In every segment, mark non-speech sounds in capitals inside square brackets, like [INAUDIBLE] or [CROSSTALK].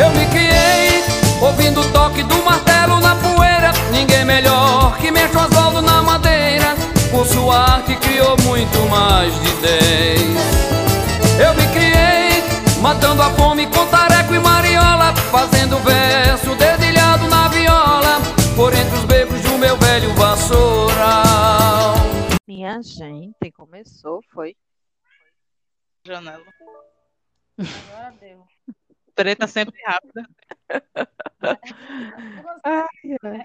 Eu me criei ouvindo o toque do martelo na poeira. Ninguém melhor que mexe o Oswaldo na madeira. Com sua arte criou muito mais de dez. Eu me criei matando a fome com tareco e mariola, fazendo verso dedilhado na viola, por entre os becos do meu velho vassoural. Minha gente, começou, foi. Janela. Agora deu. Preta sempre rápida. Ai, ai.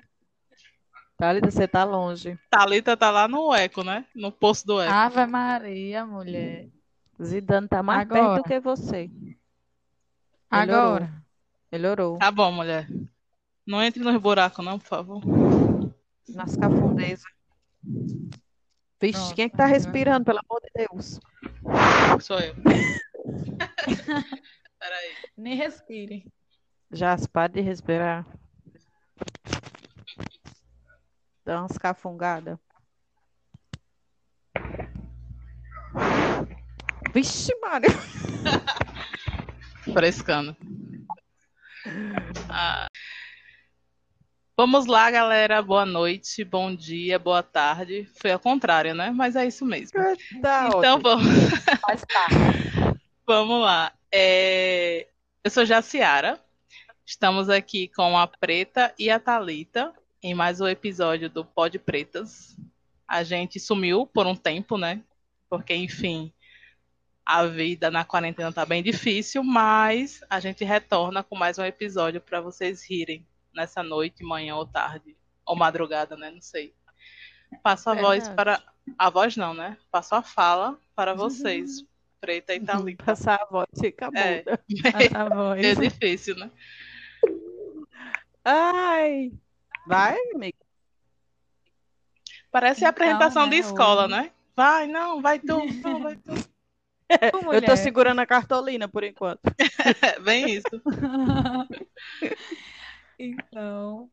Thalita, você tá longe. Thalita tá lá no eco, né? No poço do eco. Ave Maria, mulher. Zidane tá mais Agora. perto do que você. Agora. Melhorou. Tá bom, mulher. Não entre nos buracos, não, por favor. Nas cafundezas. Vixe, Pronto, quem é que tá respirando, pelo amor de Deus? Sou eu. [LAUGHS] Peraí. Nem respire. Já para de respirar. Dá umas cafungadas. Vixe, Mário. [LAUGHS] Frescando. Ah. Vamos lá, galera. Boa noite, bom dia, boa tarde. Foi ao contrário, né? Mas é isso mesmo. Então ótimo. vamos, Faz parte. [LAUGHS] vamos lá. É, Eu sou Jaciara. Estamos aqui com a Preta e a Thalita em mais um episódio do Pod Pretas. A gente sumiu por um tempo, né? Porque, enfim, a vida na quarentena tá bem difícil, mas a gente retorna com mais um episódio para vocês rirem nessa noite, manhã ou tarde, ou madrugada, né? Não sei. Passo a voz Verdade. para. A voz não, né? Passo a fala para vocês, [LAUGHS] Preta e Thalita. Passar a voz fica É. [LAUGHS] muda. A voz. É difícil, né? Ai. Vai, amigo. Parece Então, apresentação de né, escola, hoje- né? Vai, não, vai tu, não, vai tu. Eu tô segurando a cartolina por enquanto. [LAUGHS] É, bem isso. [LAUGHS] Então,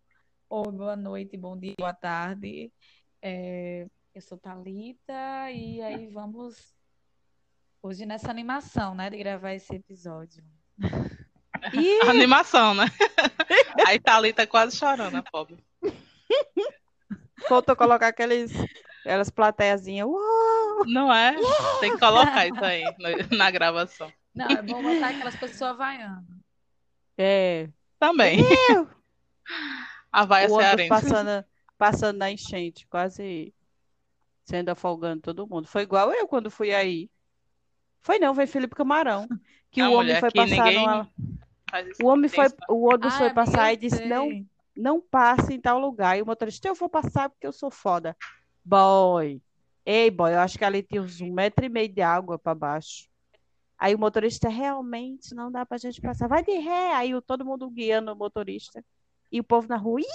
boa noite, bom dia, boa tarde. É, eu sou Thalita e aí vamos hoje nessa animação, né, de gravar esse episódio. [LAUGHS] Ih, Animação, né? [LAUGHS] Aí Thalita quase chorando, a pobre. faltou colocar aqueles, aquelas plateiazinhas. Não é? Tem que colocar isso aí na gravação. Não, é bom botar aquelas pessoas vaiando. É, Também. [LAUGHS] A vaia o cearense. passando, passando na enchente, quase sendo afogando todo mundo. Foi igual eu quando fui aí. Foi não, foi Felipe Camarão. Que Ah, o homem foi aqui passar ninguém numa- O homem foi, o ônibus Ai, foi passar e disse, sei. não, não passe em tal lugar. E o motorista, eu vou passar porque eu sou foda. Boy. Ei, boy, eu acho que ali tinha uns um metro e meio de água para baixo. Aí o motorista, realmente, não dá pra gente passar. Vai de ré. Aí o- todo mundo guiando o motorista. E o povo na rua, iu.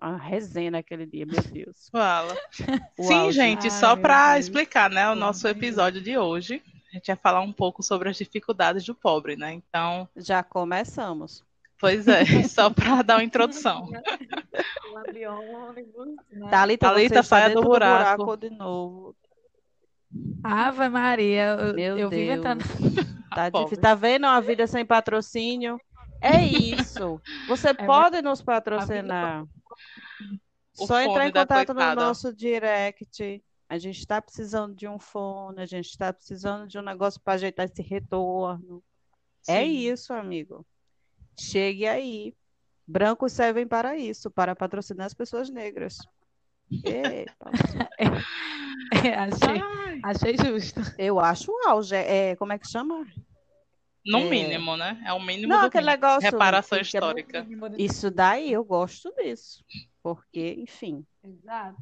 Uma resenha naquele dia, meu Deus. Fala. [LAUGHS] Sim, gente, Ai, só para explicar, né, o nosso de episódio de hoje, a gente vai falar um pouco sobre as dificuldades do pobre, né? Então, Já começamos. pois é, [LAUGHS] só para dar uma introdução. [LAUGHS] Né? Thalita, Thalita, saia do buraco. buraco de novo. Ave Maria, eu, Meu eu vivo Deus. entrando. Tá difícil. Tá vendo uma vida sem patrocínio? É isso. Você pode nos patrocinar. O Só entrar em contato no nosso direct. A gente está precisando de um fone, a gente está precisando de um negócio para ajeitar esse retorno. É Sim. isso, amigo. Chegue aí. Brancos servem para isso, para patrocinar as pessoas negras. Epa. [LAUGHS] É, achei, Ai, achei justo. Eu acho o auge. É, como é que chama? No É. mínimo, né? É o mínimo Não, do aquele mínimo. negócio Reparação é histórica. Isso daí eu gosto disso. Porque, enfim. Exato.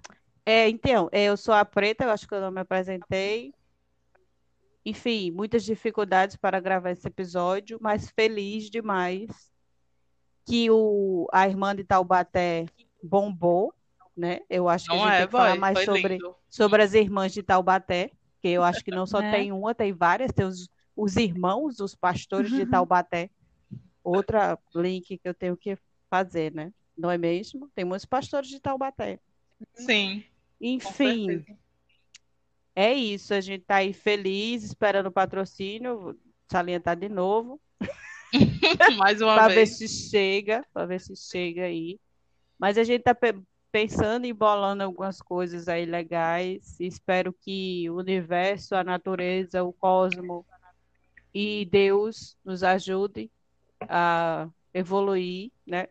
É, então, é, eu sou a Preta, eu acho que eu não me apresentei. Enfim, muitas dificuldades para gravar esse episódio, mas feliz demais que o, a irmã de Taubaté bombou, né? Eu acho que a Não gente é, tem que falar boy? mais Foi sobre, lindo. sobre as irmãs de Taubaté, que eu acho que não só Né? tem uma, tem várias, tem os, os irmãos, os pastores Uhum. de Taubaté. Outra link que eu tenho que fazer, né? Não é mesmo? Tem muitos pastores de Taubaté. Sim, Enfim, é isso. A gente tá aí feliz, esperando o patrocínio. Vou salientar de novo. [LAUGHS] Mais uma para ver vez. se chega, para ver se chega aí. Mas a gente tá pe- pensando e bolando algumas coisas aí legais. Espero que o universo, a natureza, o cosmo e Deus nos ajude a evoluir, né?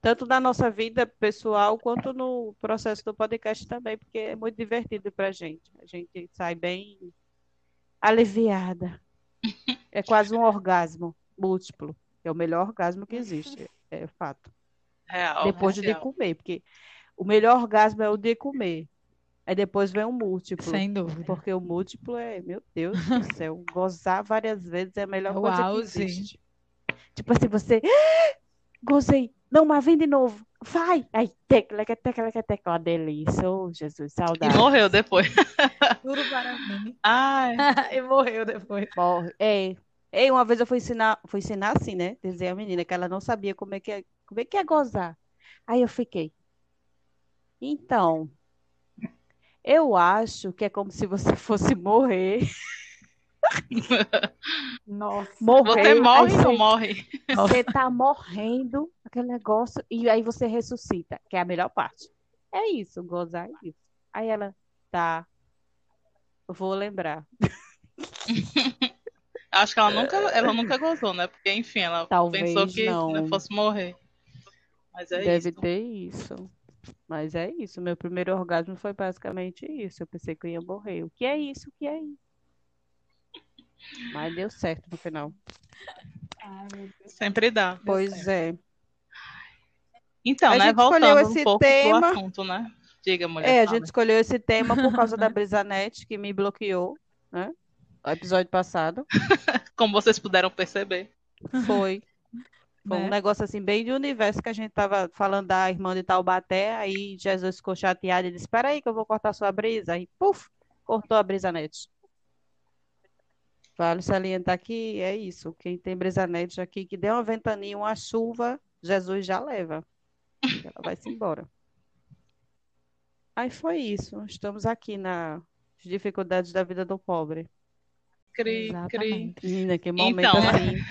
Tanto na nossa vida pessoal quanto no processo do podcast também, porque é muito divertido pra gente. A gente sai bem aliviada. É quase um orgasmo múltiplo. É o melhor orgasmo que existe, é fato. Real. Depois de real. comer, porque o melhor orgasmo é o de comer. Aí depois vem o múltiplo. Sem dúvida. Porque o múltiplo é, meu Deus do [LAUGHS] céu, gozar várias vezes é a melhor É coisa que existe. Tipo assim, você gozei, não, mas vem de novo, vai, aí tecla, tecla, tecla, tecla, uma delícia, oh Jesus, E saudade. morreu depois. [LAUGHS] Tudo para mim. Ai, [LAUGHS] e morreu depois. Morre. É. Ei, uma vez eu fui ensinar, fui ensinar assim, né? Dizer a menina que ela não sabia como é que é, como é que é gozar. Aí eu fiquei. Então, eu acho que é como se você [LAUGHS] fosse morrer. Nossa. Morrer. você morre ou não morre? Você tá morrendo, aquele negócio, e aí você ressuscita, que é a melhor parte. É isso, gozar é isso. Aí ela, tá, vou lembrar. [LAUGHS] Acho que ela nunca, ela nunca gozou, né? Porque, enfim, ela Talvez pensou que não. né, fosse morrer. Mas é Deve isso. ter isso. Mas é isso. Meu primeiro orgasmo foi basicamente isso. Eu pensei que eu ia morrer. O que é isso? O que é isso? Mas deu certo no final. Ai. Sempre dá. Pois é. Então, A né? Voltando esse um pouco tema. pro assunto, né? Diga, mulher. É, a fala. gente escolheu esse tema por causa da Brisanet, que me bloqueou, né? O episódio passado. [LAUGHS] Como vocês puderam perceber. Foi. Foi um Né? negócio assim, bem de universo que a gente tava falando da irmã de Taubaté, aí Jesus ficou chateado e disse, espera aí que eu vou cortar sua brisa. Aí, puf, cortou a brisanete. Vale salientar que é isso, quem tem brisanete aqui, que deu uma ventania, uma chuva, Jesus já leva. Ela vai se embora. Aí foi isso, estamos aqui nas dificuldades da vida do pobre. Cri, cri. Menina, que momento Então, assim.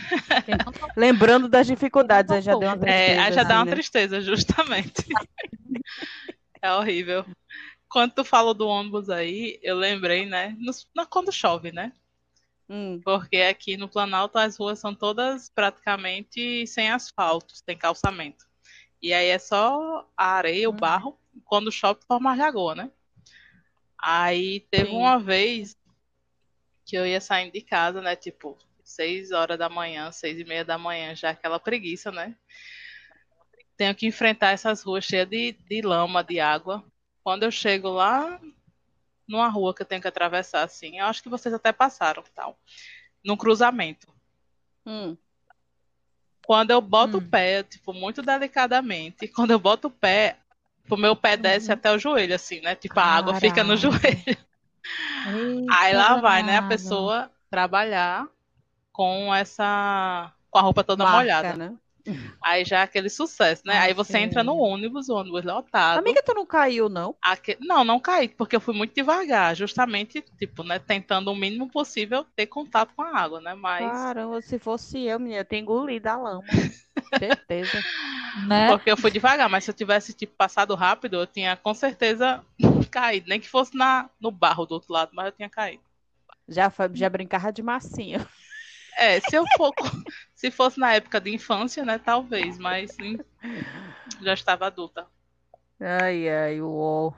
Tocou, [LAUGHS] Lembrando das dificuldades, aí já deu uma É, aí tristeza, já dá assim, uma né? tristeza, justamente. É horrível. Quando tu falou do ônibus aí, eu lembrei, né? na- quando chove, né? Hum, Porque aqui no Planalto as ruas são todas praticamente sem asfalto, sem calçamento. E aí é só a areia, o Uhum. barro, quando chove forma a lagoa, né? Aí teve Sim. uma vez que eu ia saindo de casa, né? Tipo, seis horas da manhã, seis e meia da manhã, já aquela preguiça, né? Tenho que enfrentar essas ruas cheias de, de lama, de água. Quando eu chego lá numa rua que eu tenho que atravessar, assim, eu acho que vocês até passaram, tal, num cruzamento. hum. Quando eu boto Hum. o pé, tipo, muito delicadamente, quando eu boto o pé, o meu pé desce Uhum. até o joelho, assim, né? Tipo, a água fica no Caraca. [LAUGHS] joelho. Aí lá vai, né, a pessoa trabalhar com essa. com a roupa toda Marca, molhada. né? Aí já é aquele sucesso, né? Ai, Aí você entra no ônibus, o ônibus lotado. Amiga, tu não caiu, não? Aque- Não, não caí, porque eu fui muito devagar, justamente, tipo, né, tentando o mínimo possível ter contato com a água, né? Mas. Caramba, se fosse eu, menina, eu tinha engolido a lama. [LAUGHS] Certeza. Né? Porque eu fui devagar, mas se eu tivesse, tipo, passado rápido, eu tinha com certeza caído. Nem que fosse na, no barro do outro lado, mas eu tinha caído. Já, já brincava de massinha. É, se eu for, se fosse na época de infância, né, talvez, mas hum, já estava adulta. Ai, ai, uó.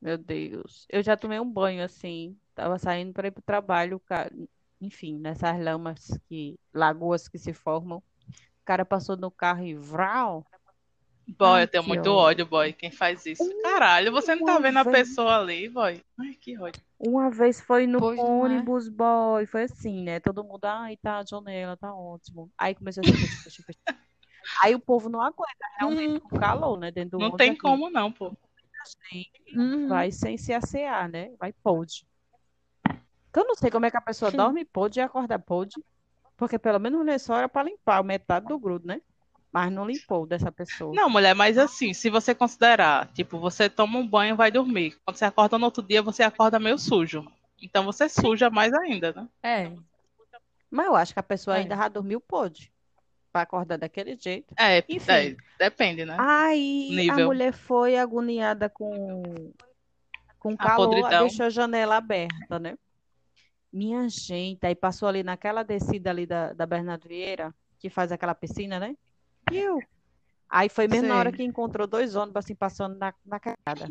Meu Deus. Eu já tomei um banho assim. Tava saindo para ir pro trabalho, cara. Enfim, nessas lamas que, lagoas que se formam. Cara passou no carro e vral. Boy, Ai, eu tenho muito ódio. ódio, boy, quem faz isso. Caralho, você não tá vendo a vez- pessoa ali, boy? Ai, que ódio. Uma vez foi no Pois é. ônibus, boy. Foi assim, né? Todo mundo, ai, tá, a janela, tá ótimo. Aí começou a chuva, chuva, chuva, chuva. Aí o povo não aguenta, realmente, o calor, né? Dentro do Não tem aqui. como não, pô. Uhum. Vai sem se assear, né? Vai pôde. Que eu não sei como é que a pessoa Sim. dorme pôde e acorda pôde. Porque pelo menos o lençol era para limpar metade do grudo, né? Mas não limpou dessa pessoa. Não, mulher, mas assim, se você considerar, tipo, você toma um banho e vai dormir. Quando você acorda no outro dia, você acorda meio sujo. Então você suja mais ainda, né? É. Mas eu acho que a pessoa É. ainda já dormiu, pôde. Pra acordar daquele jeito. É, Enfim. é, depende, né? Aí a Nível. mulher foi agoniada com, com A calor, podridão. deixou a janela aberta, né? Minha gente, aí passou ali naquela descida ali da, da Bernardo Vieira, que faz aquela piscina, né? E eu. Aí foi mesmo na hora que encontrou dois ônibus assim passando na, na cagada.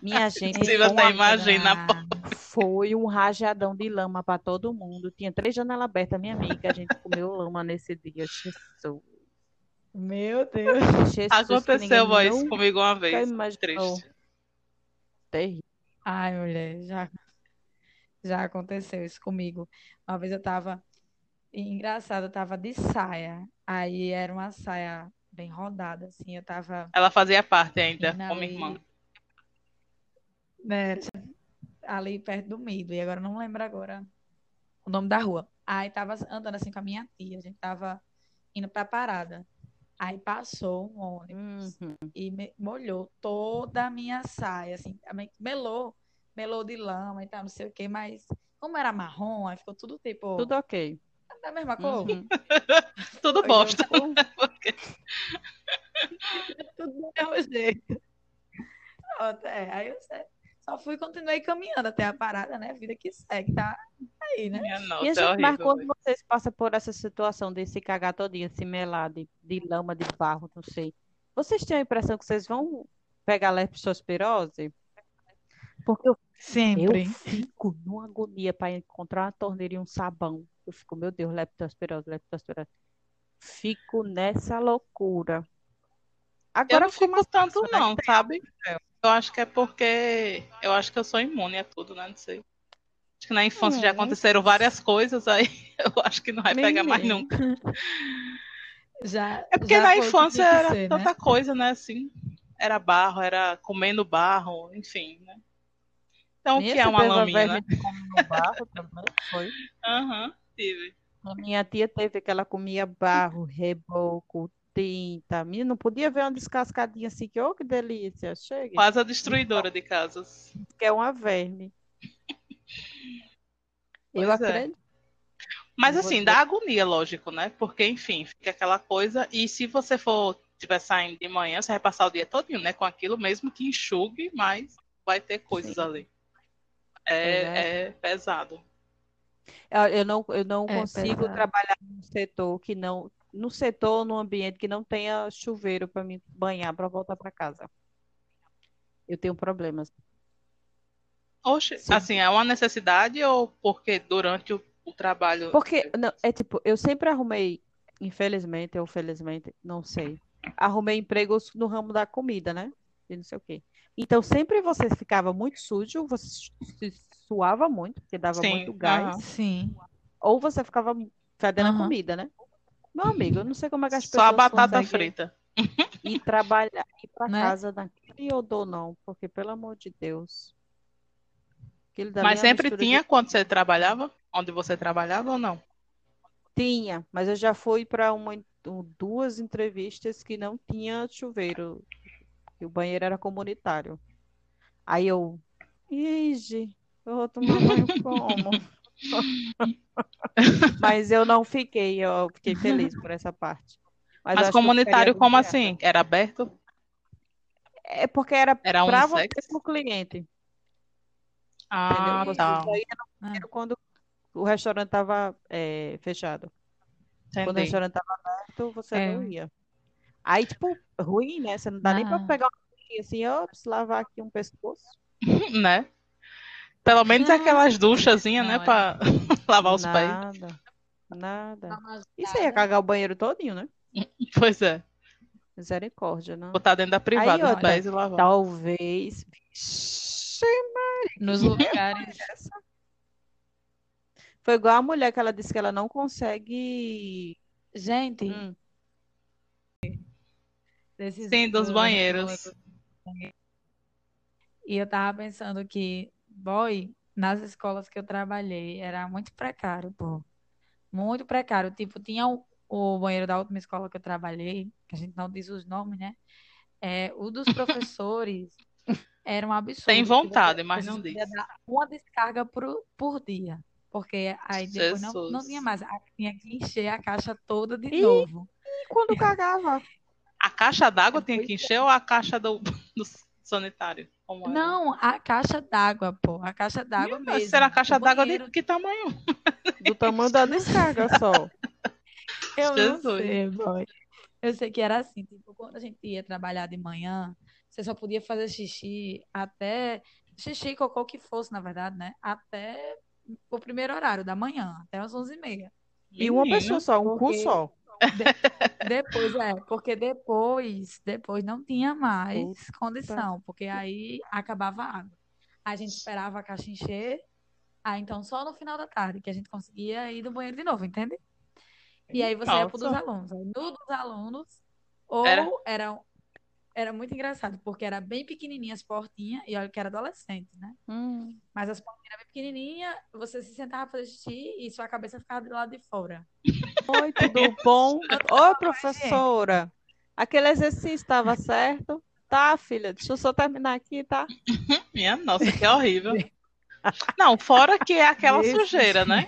Minha [LAUGHS] gente, Se foi você uma- imagina, foi um rajadão de lama para todo mundo. Tinha três janelas abertas, minha amiga. A gente comeu lama nesse dia. Jesus. Meu Deus. Jesus, Aconteceu isso comigo uma vez. Triste. Terrível. Ai, mulher, já, já aconteceu isso comigo. Uma vez eu tava, e engraçado, eu tava de saia. Aí era uma saia bem rodada, assim. Eu tava, Ela fazia parte ainda, como ali- irmã. né, ali perto do Mido. E agora eu não lembro agora o nome da rua. Aí tava andando assim com a minha tia. A gente tava indo pra parada. Aí passou um ônibus. Uhum. e me- molhou toda a minha saia, assim, melou, melou de lama e tal, não sei o quê, mas como era marrom, aí ficou tudo tipo Tudo ok. da mesma cor. Uhum. [LAUGHS] Tudo Aí bosta. [LAUGHS] [LAUGHS] tudo do mesmo jeito. Pronto, é, aí eu sei- só fui e continuei caminhando até a parada, né? Vida que segue, tá aí, né? Minha nossa, E a é gente, horrível. mas quando velho. vocês passam por essa situação de se cagar todinha, se melar de, de lama, de barro, não sei, vocês têm a impressão que vocês vão pegar leptospirose? Porque eu, eu Sempre. fico numa agonia para encontrar uma torneira e um sabão. Eu fico, meu Deus, leptospirose, leptospirose. Fico nessa loucura. Eu Agora não fico tanto, né? não, sabe? Eu acho que é porque eu acho que eu sou imune a tudo, né? Não sei. Acho que na infância já Hum. aconteceram várias coisas, aí [LAUGHS] eu acho que não vai pegar mais nunca. [LAUGHS] Já, É porque já na infância era ser, né? tanta coisa, né? Assim, era barro, era comendo barro, enfim, né? Então, o que é uma teve a laminha, verme de comer no barro também, foi. Aham, tive. A minha tia teve que ela comia barro, reboco, tinta. Menina, não podia ver uma descascadinha assim, que, oh, que delícia. Chega, Quase a destruidora de casas. que é uma verme. Eu Pois é. acredito. Mas Eu vou assim, dá agonia, lógico, né? Porque, enfim, fica aquela coisa. E se você for estiver saindo de manhã, você vai passar o dia todinho, né? Com aquilo, mesmo que enxugue, mas vai ter coisas Sim. ali. Pois É, é pesado. Eu, eu não, eu não É consigo pesado. trabalhar num setor que não, no setor, num ambiente que não tenha chuveiro para me banhar para voltar para casa. Eu tenho problemas. Oxe, Sim. assim, é uma necessidade ou porque durante o, o trabalho. Porque, não, é tipo, eu sempre arrumei, infelizmente ou felizmente, não sei, arrumei empregos no ramo da comida, né? E não sei o quê. Então, sempre você ficava muito sujo, você se suava muito, porque dava Sim, muito gás, aham. Sim. ou você ficava fedendo a Aham. comida, né? Meu amigo, eu não sei como é que as Só a pessoas batata conseguem frita. [LAUGHS] ir trabalhar, ir para Né? casa naquele odor, não, porque, pelo amor de Deus. Mas é sempre mistura de tinha quando você trabalhava? Onde você trabalhava ou não? Tinha, mas eu já fui para uma, um- duas entrevistas que não tinha chuveiro, que o banheiro era comunitário. Aí eu, Ige, eu vou tomar [LAUGHS] banho como? [LAUGHS] Mas eu não fiquei, eu fiquei feliz por essa parte. Mas Mas comunitário, como agoniada. assim? Era aberto? É porque era Era para você pro cliente, entendeu? Ah, Você tá. no banheiro quando o restaurante estava fechado. Quando o Entendi. restaurante estava aberto, você É. não ia. Aí, tipo, ruim, né? Você não dá nem pra Ah. pegar uma coisinha assim, ops, lavar aqui um pescoço. [LAUGHS] Né? Pelo menos aquelas duchazinhas, né? Não, é. Pra [LAUGHS] lavar os pés. Nada, nada. Isso aí ia cagar o banheiro todinho, né? [LAUGHS] Pois é. Misericórdia, não. Botar dentro da privada os outra, pés e lavar. Talvez. Vixe, nos lugares. Foi igual a mulher que ela disse que ela não consegue. Gente, Hum, desses Sim, dos banheiros. E eu tava pensando que, boy, nas escolas que eu trabalhei, era muito precário, pô. Muito precário. Tipo, tinha o, o banheiro da última escola que eu trabalhei, que a gente não diz os nomes, né? É, o dos [LAUGHS] professores era um absurdo. Tem vontade, mas não diz. uma descarga por, por dia. Porque aí depois não, não tinha mais. Tinha que encher a caixa toda de Ih. novo. E quando cagava? [LAUGHS] A caixa d'água tinha que é. encher ou a caixa do, [LAUGHS] do sanitário? Como era? Não, a caixa d'água, pô. A caixa d'água Mas mesmo. será a caixa d'água de que tamanho? Do tamanho da descarga só. [LAUGHS] Eu não Jesus. sei, boy. Eu sei que era assim, tipo, quando a gente ia trabalhar de manhã, você só podia fazer xixi até xixi, cocô o que fosse, na verdade, né? Até o primeiro horário da manhã, até as 11h30. E uma pessoa só, um cu Porque- só. Depois, é, porque depois, depois não tinha mais condição, porque aí acabava a água. A gente esperava a caixa encher, aí então só no final da tarde que a gente conseguia ir do banheiro de novo, entende? E aí você ia pro dos Nossa. alunos. Aí no dos alunos, ou Era? era, era muito engraçado, porque era bem pequenininha as portinhas, e olha que era adolescente, né? Hum. Mas as portinhas eram bem pequenininhas, você se sentava pra fazer xixi e sua cabeça ficava do lado de fora. Oi, tudo bom? [LAUGHS] Oi, professora. Aquele exercício estava certo? Tá, filha, deixa eu só terminar aqui, tá? [LAUGHS] Minha nossa, que horrível. Não, fora que é aquela Desse sujeira, né?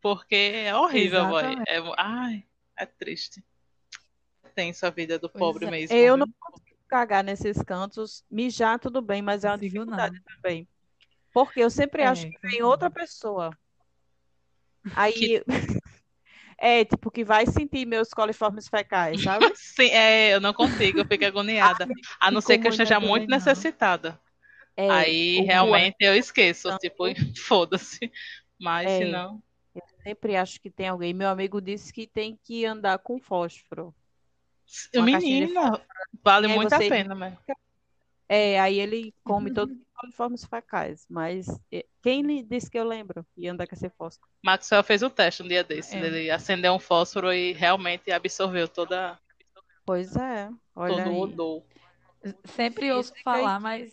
Porque é horrível, boy. É, ai, é triste. Tenso a vida do Pois pobre é. mesmo. Eu viu? não consigo cagar nesses cantos. Mijar, tudo bem, mas é uma Consigo dificuldade não. também. Porque eu sempre É, acho que vem outra pessoa. Aí. [LAUGHS] É, tipo, que vai sentir meus coliformes fecais, sabe? [LAUGHS] Sim, é, eu não consigo, eu fico agoniada. A não ser que eu esteja não muito não. necessitada. É, Aí realmente eu esqueço, Então, tipo, [LAUGHS] foda-se. Mas É. se não. sempre acho que tem alguém. Meu amigo disse que tem que andar com fósforo. Uma de Menina, vale muito a pena, né? É, aí ele come todos os coliformes fecais. Mas é, quem lhe disse que eu lembro? E andar com esse fósforo. Maxwell fez o teste um dia desse. É. Ele acendeu um fósforo e realmente absorveu toda, Pois é, olha todo o odor. Sempre ouço aí. falar, mas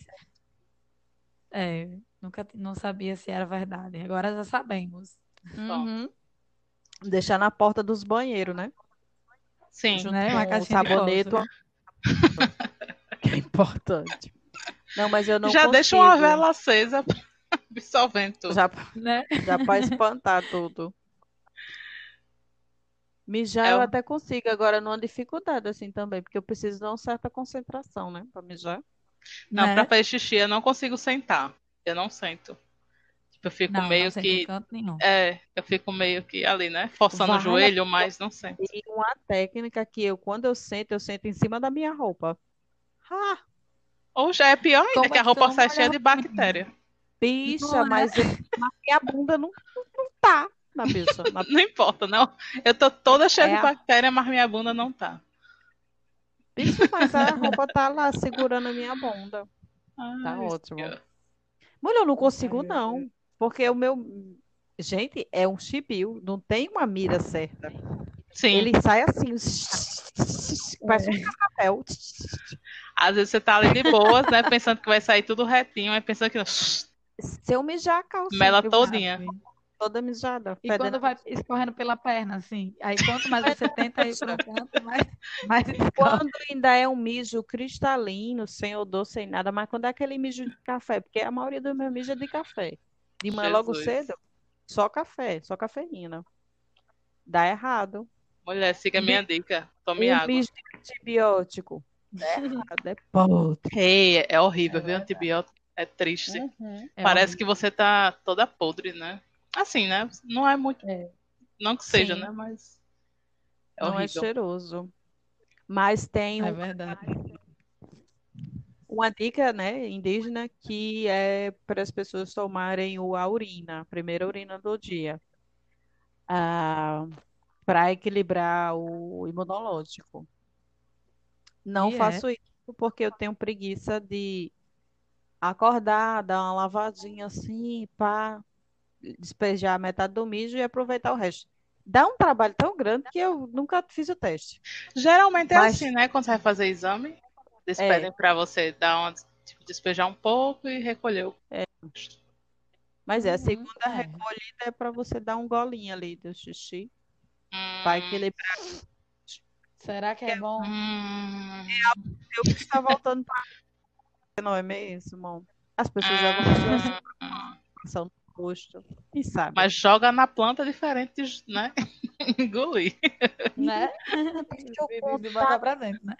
é, nunca não sabia se era verdade. Agora já sabemos. Uhum. Deixar na porta dos banheiros, né? Sim. Junto Né? Com o sabonete. [LAUGHS] Que é importante. Não, mas eu não Já deixa uma consigo. vela acesa [LAUGHS] absorvendo tudo. Já, Né? já para espantar tudo. Mijar É eu o- até consigo, agora numa dificuldade assim também, porque eu preciso de uma certa concentração, né, para mijar. Não, Né? pra fazer xixi eu não consigo sentar. Eu não sento. Eu fico Não, não meio sei que. É, eu fico meio que ali, né? Forçando o Vale a joelho, mas não sento. E uma técnica que eu, quando eu sento, eu sento em cima da minha roupa. Ah, Ou já é pior ainda, Como que a roupa tu sai não cheia de bactéria. [LAUGHS] bicha, Não mas, eu- mas minha bunda não, não tá na bicha. Na [LAUGHS] Não importa, não. Eu tô toda cheia É de a- bactéria, mas minha bunda não tá. bicha, mas a roupa tá lá segurando a minha bunda. [LAUGHS] Tá Ai, ótimo. senhor. Mulher, eu não consigo, não. Porque o meu. Gente, é um chibio, não tem uma mira certa. Sim, Ele sai assim, [LAUGHS] parece um papel. às vezes você tá ali de boas, né? Pensando que vai sair tudo retinho, aí pensando que não. Se eu mijar a calça, Mela todinha. Toda mijada. E quando vai escorrendo pela perna, assim. Aí quanto mais você tenta ir para o canto, mais, mais. Quando ainda é um mijo cristalino, sem odor, sem nada, mas quando é aquele mijo de café, porque a maioria do meu mijo é de café. De manhã logo cedo, só café, só cafeína. Dá errado. Mulher, siga a minha dica. Tome Um água. de antibiótico. Dá errado, é podre. Ei, é horrível, É viu? Antibiótico é triste. É Parece horrível. que você tá toda podre, né? Assim, né? Não é muito. É. Não que seja, Sim. né? Mas. É Não é horrível. cheiroso. Mas tem É um- verdade. Uma dica, né, indígena, que é para as pessoas tomarem o, a urina, a primeira urina do dia, para equilibrar o imunológico. Não E é? faço isso porque eu tenho preguiça de acordar, dar uma lavadinha assim, para despejar metade do mijo e aproveitar o resto. Dá um trabalho tão grande que eu nunca fiz o teste. Geralmente é Mas- assim, né? Quando você vai fazer exame, eles É. pedem pra você dar uma. Tipo, despejar um pouco e recolher o. Mas é, a Uhum, segunda é. recolhida é para você dar um golinho ali do xixi, Hum, para equilibrar. Será que é bom? hum, Eu que está voltando para [LAUGHS] não é mesmo? As pessoas já vão hum, hum. são posto. Quem sabe? Mas joga na planta diferente, de, né? [LAUGHS] Engolir. Né? [LAUGHS] Deixa eu contar. botar pra dentro, né?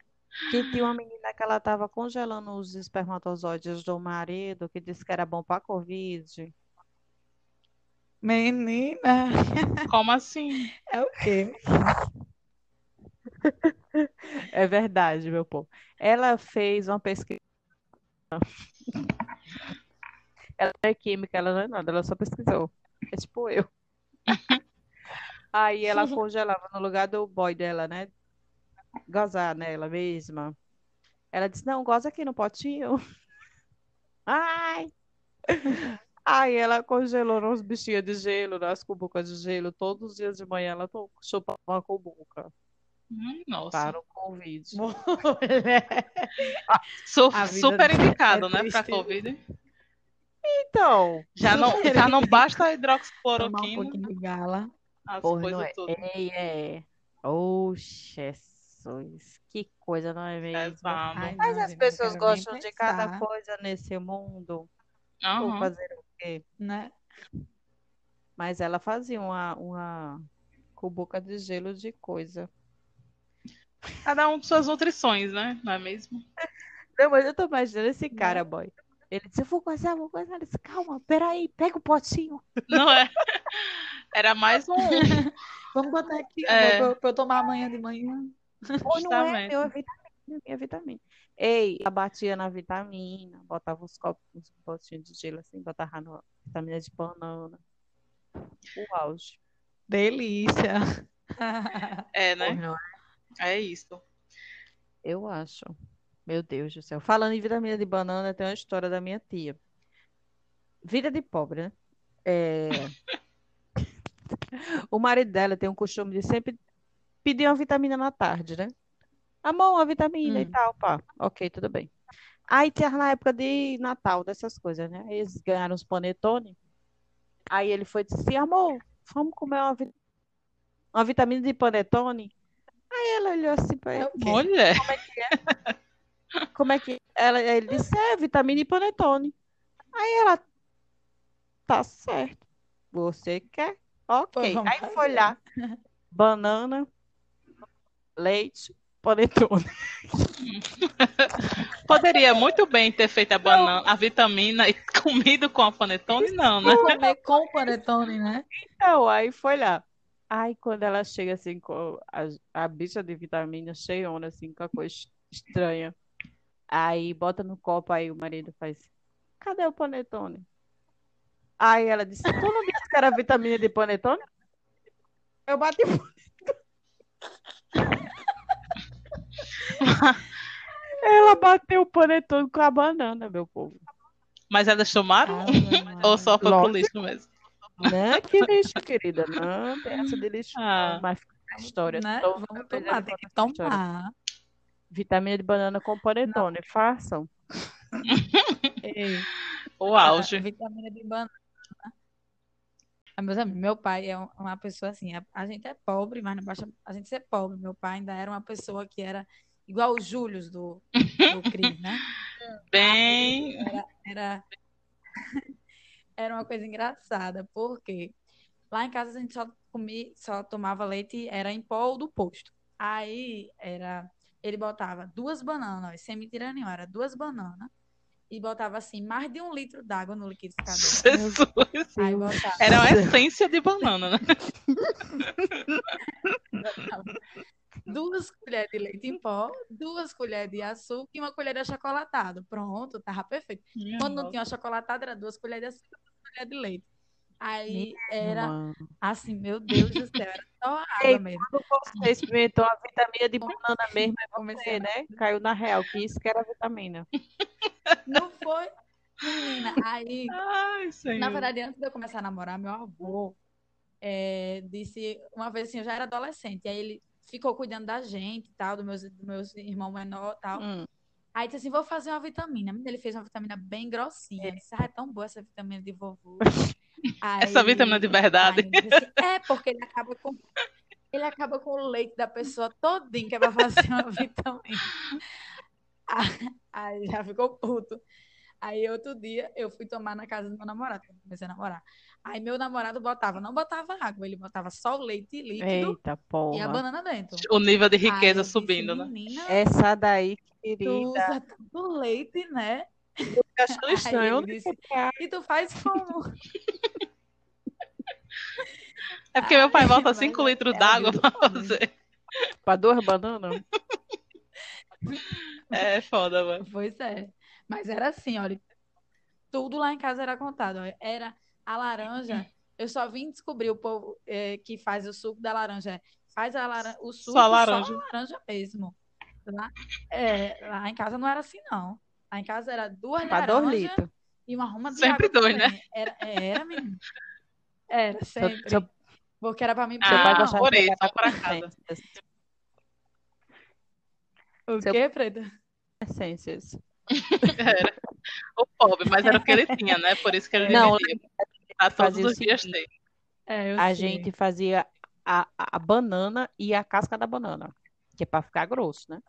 Que tinha uma menina que ela tava congelando os espermatozoides do marido, que disse que era bom pra Covid. Menina, [LAUGHS] Como assim? é o quê? É verdade, meu povo. Ela fez uma pesquisa. Ela não é química, ela não é nada, ela só pesquisou. É tipo eu. [LAUGHS] Aí ela [LAUGHS] congelava no lugar do boy dela, né? Gozar nela mesma. Ela disse: Não, goza aqui no potinho. [LAUGHS] Ai! Aí ela congelou nos bichinhos de gelo, nas cubucas de gelo. Todos os dias de manhã ela chupava uma cubuca Hum, nossa. para o Covid. Mulher. [LAUGHS] Su- A vida super é indicado, né, pra triste. Covid. Então, Já não, Super já não basta a Tomar um hidroxicloroquina, pouquinho de gala. as porra, não coisas é? tudo. Ei, é. Oh, Jesus. Que coisa, não é mesmo? Ai, Mas não, as pessoas gostam de cada coisa nesse mundo. Vou Aham. fazer o quê? né? Mas ela fazia uma, uma cubuca de gelo de coisa. Cada um com suas nutrições, né? Não é mesmo? [LAUGHS] Não, mas eu tô imaginando esse Né? cara, boy. Ele disse, eu vou coisar, vou coisar. Ele disse, calma, peraí, pega o potinho. Não é? Era mais um. [LAUGHS] Vamos botar aqui É. pra eu tomar amanhã de manhã. Ou não é, meu, é vitamina, minha vitamina. Ei, ela batia na vitamina, botava os copos, uns potinhos de gelo assim, botava na vitamina de banana. O auge. Delícia. [LAUGHS] É, né? Não é? É isso. Eu acho. Meu Deus do céu. Falando em vitamina de banana, tem uma história da minha tia. Vida de pobre, né? É... [LAUGHS] O marido dela tem um costume de sempre pedir uma vitamina na tarde, né? Amor, uma vitamina e Hum. tal, pá. Ok, tudo bem. Aí tinha na época de Natal, dessas coisas, né? Eles ganharam os panetone. Aí ele foi e disse assim, amor, vamos comer uma, vi- uma vitamina de panetone? Aí ela olhou assim pra ele. É o quê? Mulher. Como é que ela, ele disse, é vitamina e panetone. Aí ela, tá certo. Você quer? Ok. Vamos Aí foi lá, banana, leite, panetone. [LAUGHS] Poderia muito bem ter feito a banana, a vitamina e [LAUGHS] comido com a panetone, não, né? Comer com panetone, né? Então, aí foi lá. Aí quando ela chega assim com a, a bicha de vitamina cheiona, assim, com a coisa estranha. Aí bota no copo, aí o marido faz, cadê o panetone? Aí ela disse, tu não disse que era vitamina de panetone? Eu bati. [LAUGHS] Ela bateu o panetone com a banana, meu povo. Mas elas tomaram Ave [LAUGHS] ou só foi pro Lógico. lixo mesmo? Não, que lixo, querida. Não, tem essa de lixo, Ah. não. Mas fica a história. Né? Toda Vamos tomar, tem que essa história. tomar. Vitamina de banana com panetone, façam. [LAUGHS] Ei, O a auge. vitamina de banana. Ah, meus amigos, meu pai é um- uma pessoa assim, a, a gente é pobre, mas não basta a gente ser pobre. Meu pai ainda era uma pessoa que era igual o Júlio do, [LAUGHS] do Cris, né? Bem. Era, era, era uma coisa engraçada, porque lá em casa a gente só comia, só tomava leite, era em pó do posto. Aí era, ele botava duas bananas, sem mentira nenhuma, era duas bananas, e botava assim, mais de um litro d'água no liquidificador. [LAUGHS] Jesus. Aí botava, Era uma essência de banana, né? [LAUGHS] botava duas colheres de leite em pó, duas colheres de açúcar e uma colher de achocolatado. Pronto, tava perfeito. Quando não tinha achocolatado, era duas colheres de açúcar e duas colheres de leite. Aí era Mano. assim, meu Deus do céu, era só [LAUGHS] água Ei, mesmo. Quando você experimentou a vitamina de banana mesmo, é Comecei a- né? Caiu na real, que isso que era vitamina. [LAUGHS] Não foi, menina. Aí, Ai, na verdade, antes de eu começar a namorar, meu avô é, disse uma vez assim, eu já era adolescente, aí ele ficou cuidando da gente tal, dos meus, dos meus irmãos menores e tal. Hum. Aí disse assim, vou fazer uma vitamina. Ele fez uma vitamina bem grossinha. Eu disse, ah, é tão boa essa vitamina de vovô. [LAUGHS] Essa Aí- vitamina de verdade. Disse, é, porque ele acaba com ele acaba com o leite da pessoa todinho que é pra fazer uma [LAUGHS] vitamina. [LAUGHS] Aí já ficou puto. Aí outro dia eu fui tomar na casa do meu namorado, quando eu comecei a namorar. Aí meu namorado botava, não botava água, ele botava só o leite líquido Eita e a banana dentro. O nível de Aí eu riqueza disse, subindo, né? Menina, Essa daí, tu querida. usa tanto leite, né? Fica achando [LAUGHS] Aí estranho. disse, comprar? e tu faz como? [LAUGHS] É porque meu pai bota Mas 5 é- litros é d'água pra fazer. Pra duas bananas? É foda, mano. Pois é. Mas era assim, olha. Tudo lá em casa era contado. olha. Era a laranja. Eu só vim descobrir o povo eh, que faz o suco da laranja. Faz a laran o suco Só laranja. só laranja mesmo. Lá, é, lá em casa não era assim, não. Lá em casa era duas laranjas e uma ruma de Sempre dois, também. né? Era, era, menino. Era, Seu, sempre. seu, Porque era pra mim seu pai Ah, gostava por isso, pra casa. O seu- quê, Preta? essências. Era. O pobre, mas era o que ele tinha, né? Por isso que ele Não, dividia. Pra todos os dias ter. É, eu A sei. gente fazia a, a a banana e a casca da banana, que é pra ficar grosso, né?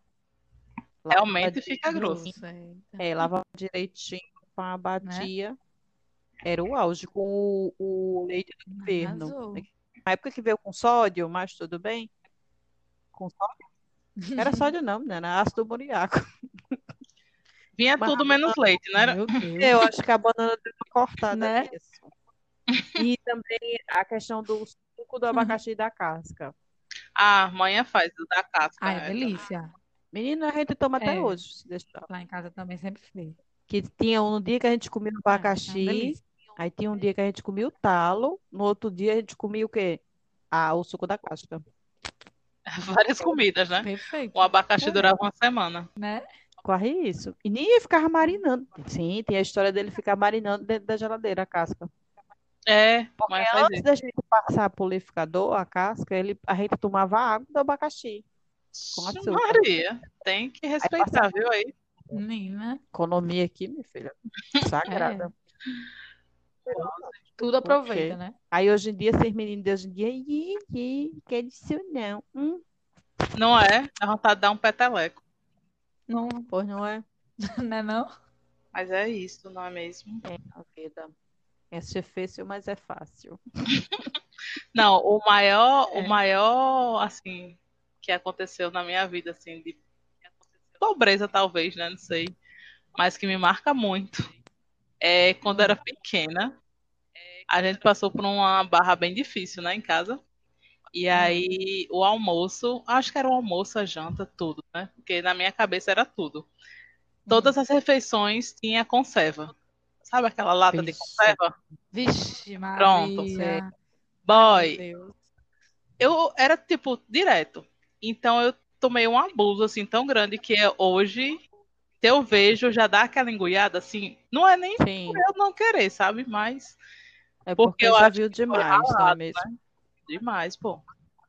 Lavava Realmente fica grosso. Grosso, é. Lavava direitinho, pá, batia. Era o auge com o, o leite do governo. Arrasou. Na época que veio com sódio, mas tudo bem. Com sódio? Era sódio não, né? Era ácido boriaco. [LAUGHS] Vinha Mas- tudo menos leite, né? Deus. Eu acho que a banana deu uma cortada Né? nisso. E também a questão do suco do abacaxi e da casca. Ah, a manhã faz o da casca. Ai, é né? delícia. Menina, a gente toma até É. hoje, se deixar. Lá em casa também sempre fez. Que tinha um dia que a gente comia o É, é uma abacaxi, delícia. aí tinha um dia que a gente comia o talo, no outro dia a gente comia o quê? Ah, o suco da casca. [LAUGHS] Várias comidas, né? Perfeito. O abacaxi durava uma semana. Né? Quase isso. E ninguém ficava marinando. Sim, tem a história dele ficar marinando dentro da geladeira a casca. É, Porque antes da gente passar pro liquidificador, a casca, ele, a gente tomava água do abacaxi. com açúcar. Maria, tem que respeitar, viu aí? Menina, Economia aqui, minha filha. [LAUGHS] Sagrada. tudo aproveita, né? Aí hoje em dia, esses meninos de hoje em dia, ih, ih, quer isso não. Hum, Não é? Dá vontade de dar um peteleco. Não, pois não é [LAUGHS] né não? Mas é isso, não é mesmo? a vida. É difícil, mas é fácil. [LAUGHS] Não, o maior, É. o maior, assim, que aconteceu na minha vida, assim, de pobreza talvez, né? Não sei. Mas que me marca muito. É quando era pequena, a gente passou por uma barra bem difícil, né, em casa. E aí, o almoço, acho que era o almoço, a janta, tudo, né? Porque na minha cabeça era tudo. Todas as refeições tinha conserva. Sabe aquela lata de Vixe. conserva? Vixe, Pronto, Maria. Ai, Boy, meu Deus. eu era tipo direto. Então eu tomei um abuso assim tão grande que é hoje se eu vejo já dá aquela engolhada assim, não é nem Sim, eu não querer, sabe? Mas é porque porque eu já acho viu demais, não é ralado, mesmo? Demais, pô.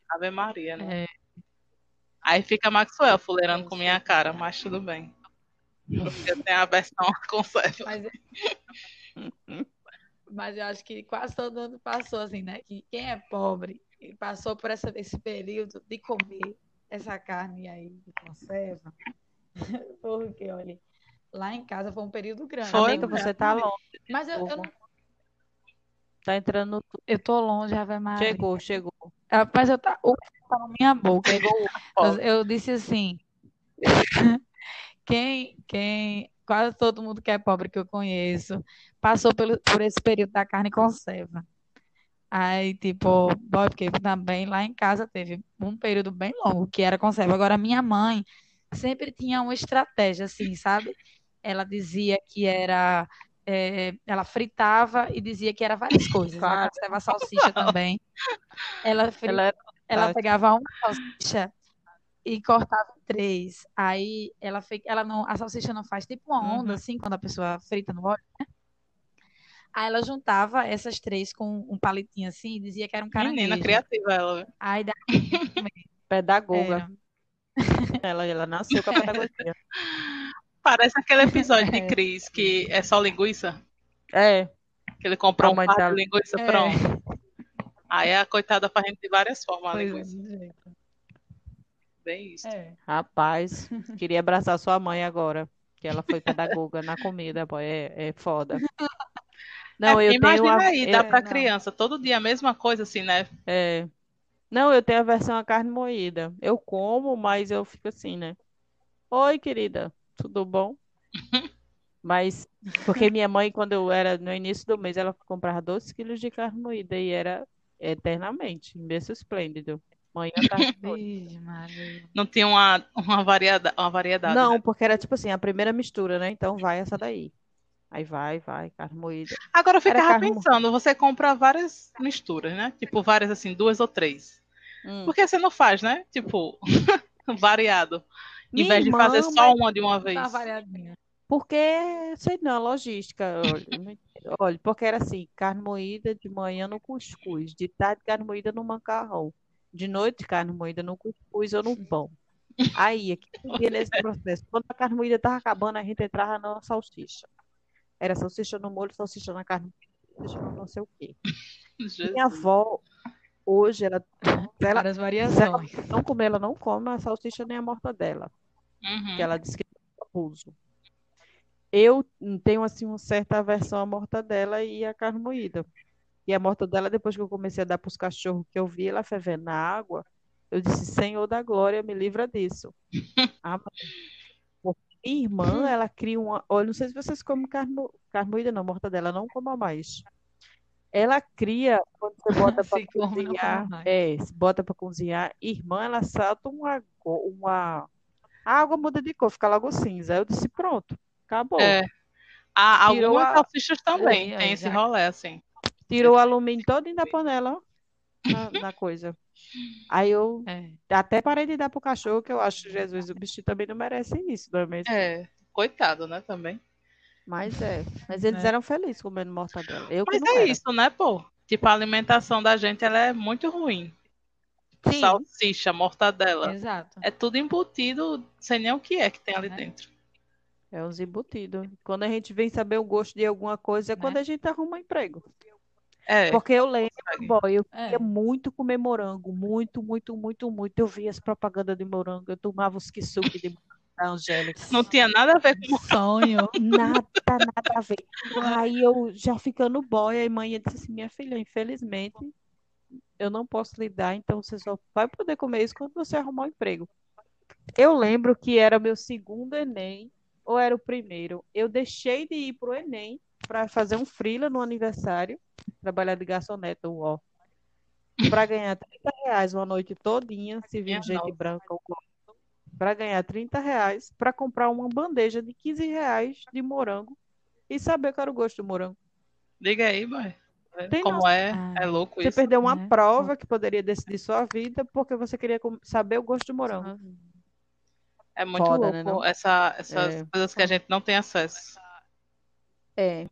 Ave Maria, né? É, Aí fica Maxwell fuleirando com minha cara, mas tudo bem. Porque eu tenho a versão [LAUGHS] conserva. mas, mas eu acho que quase todo mundo passou assim, né? Que quem é pobre e passou por essa, esse período de comer essa carne aí de conserva. [LAUGHS] Porque, olha, lá em casa foi um período grande. Foi, Amiga, você tá longe. Mas eu, eu, não- Tá entrando no... eu tô longe, Ave Maria. Chegou, chegou. Rapaz, eu tá, o tá na minha boca. Chegou o Eu, disse assim, [LAUGHS] quem, quem, quase todo mundo que é pobre que eu conheço passou pelo, por esse período da carne conserva. Aí, tipo, porque também lá em casa teve um período bem longo que era conserva. Agora, minha mãe sempre tinha uma estratégia, assim, sabe? Ela dizia que era, é, ela fritava e dizia que era várias coisas. Ela Claro. conserva salsicha [LAUGHS] também. Ela fritava Ela é ela pegava uma salsicha e cortava em três. Aí ela fe... ela não, a salsicha não faz tipo uma onda Uhum. assim quando a pessoa frita no óleo, né? Aí ela juntava essas três com um palitinho assim e dizia que era um Menina caranguejo. criativa ela. Aí da... [LAUGHS] pedagoga. era. Ela, ela nasceu com a pedagogia. [LAUGHS] Parece aquele episódio de É. Cris que é só linguiça, É, que ele comprou um par tá- de linguiça É. pronto. Aí a coitada faz gente de várias formas a linguiça. é. Bem isso. É. rapaz, queria abraçar sua mãe agora. que ela foi pedagoga na comida, boy, é, é foda. [LAUGHS] É, Não, eu tenho imagina a, aí, dá é, pra não. criança todo dia a mesma coisa, assim, né? é. Não, eu tenho a versão a carne moída. Eu como, mas eu fico assim, né? Oi, querida, tudo bom? Mas, porque minha mãe, quando eu era no início do mês, ela comprava 12 quilos de carne moída e era eternamente, imenso esplêndido. Manhã, tarde. Não tinha uma, uma, variada, uma variedade, Não, né? porque era tipo assim, a primeira mistura, né? Então vai essa daí. Aí vai, vai, carne moída. Agora eu ficava pensando, você compra várias misturas, né? Tipo, várias assim, duas ou três. Hum. Por que você não faz, né? Tipo, [LAUGHS] variado. Em Minha vez de fazer só uma de uma vez. uma variadinha. Porque, sei não, logística. Olha, porque era assim, carne moída de manhã no cuscuz, de tarde carne moída no macarrão, de noite carne moída no cuscuz ou no pão. Aí, aqui nesse processo. Quando a carne moída estava acabando, a gente entrava na salsicha. Era salsicha no molho, salsicha na carne moída, salsicha no não sei o quê. Jesus. Minha avó, hoje, ela, ela Várias variações. não comer, ela não come a salsicha nem a mortadela. Uhum. que ela disse que é abuso. Eu tenho assim uma certa aversão à mortadela e à carne moída. E a mortadela, depois que eu comecei a dar para os cachorros, que eu vi ela fervendo na água, eu disse, Senhor da glória, me livra disso. [LAUGHS] Amém. Porque minha irmã, ela cria uma. Olha, não sei se vocês comem carne, carne moída, não, mortadela, não coma mais. Ela cria, quando você bota para [LAUGHS] cozinhar, é, bota para cozinhar, irmã, ela salta uma, uma. A água muda de cor, fica logo cinza. Aí eu disse, pronto, acabou. É. Tirou algumas a- salsichas também, Oi, tem aí esse rolê, assim. Tirou o alumínio todinho da panela, ó, na, na [LAUGHS] coisa. Aí eu É. até parei de dar pro cachorro, que eu acho Jesus, o bichinho também não merece isso, não é mesmo? É, coitado, né, também. Mas é. Mas eles É. eram felizes comendo mortadela. Eu Mas é era. isso, né, pô? Tipo, a alimentação da gente, ela é muito ruim. Sim. Salsicha, mortadela. Exato. É tudo embutido, sem nem o que é que tem ali É. dentro. É uns embutidos. Quando a gente vem saber o gosto de alguma coisa, é Né? quando a gente arruma emprego. É, Porque eu lembro, boy, eu É. queria muito comer morango. Muito, muito, muito, muito. Eu via as propagandas de morango. Eu tomava os kisuke de morango da Angélica. não tinha nada a ver com Sonho. [LAUGHS] Nada, nada a ver. Aí eu já ficando boy, aí mãe disse assim, minha filha, infelizmente, eu não posso lhe dar, então você só vai poder comer isso quando você arrumar um emprego. Eu lembro que era meu segundo Enem, ou era o primeiro. Eu deixei de ir pro Enem para fazer um freela no aniversário, trabalhar de garçonete, ó, para ganhar 30 reais uma noite todinha, se vir gente branca ou para ganhar 30 reais para comprar uma bandeja de 15 reais de morango e saber qual era o gosto do morango. Diga aí, boy. Tem Como noção. é? Ah. É louco Você isso. perdeu uma né? prova que poderia decidir sua vida porque você queria saber o gosto do morango. É muito Foda, louco né, não? essa, essas É. coisas que a gente não tem acesso. É.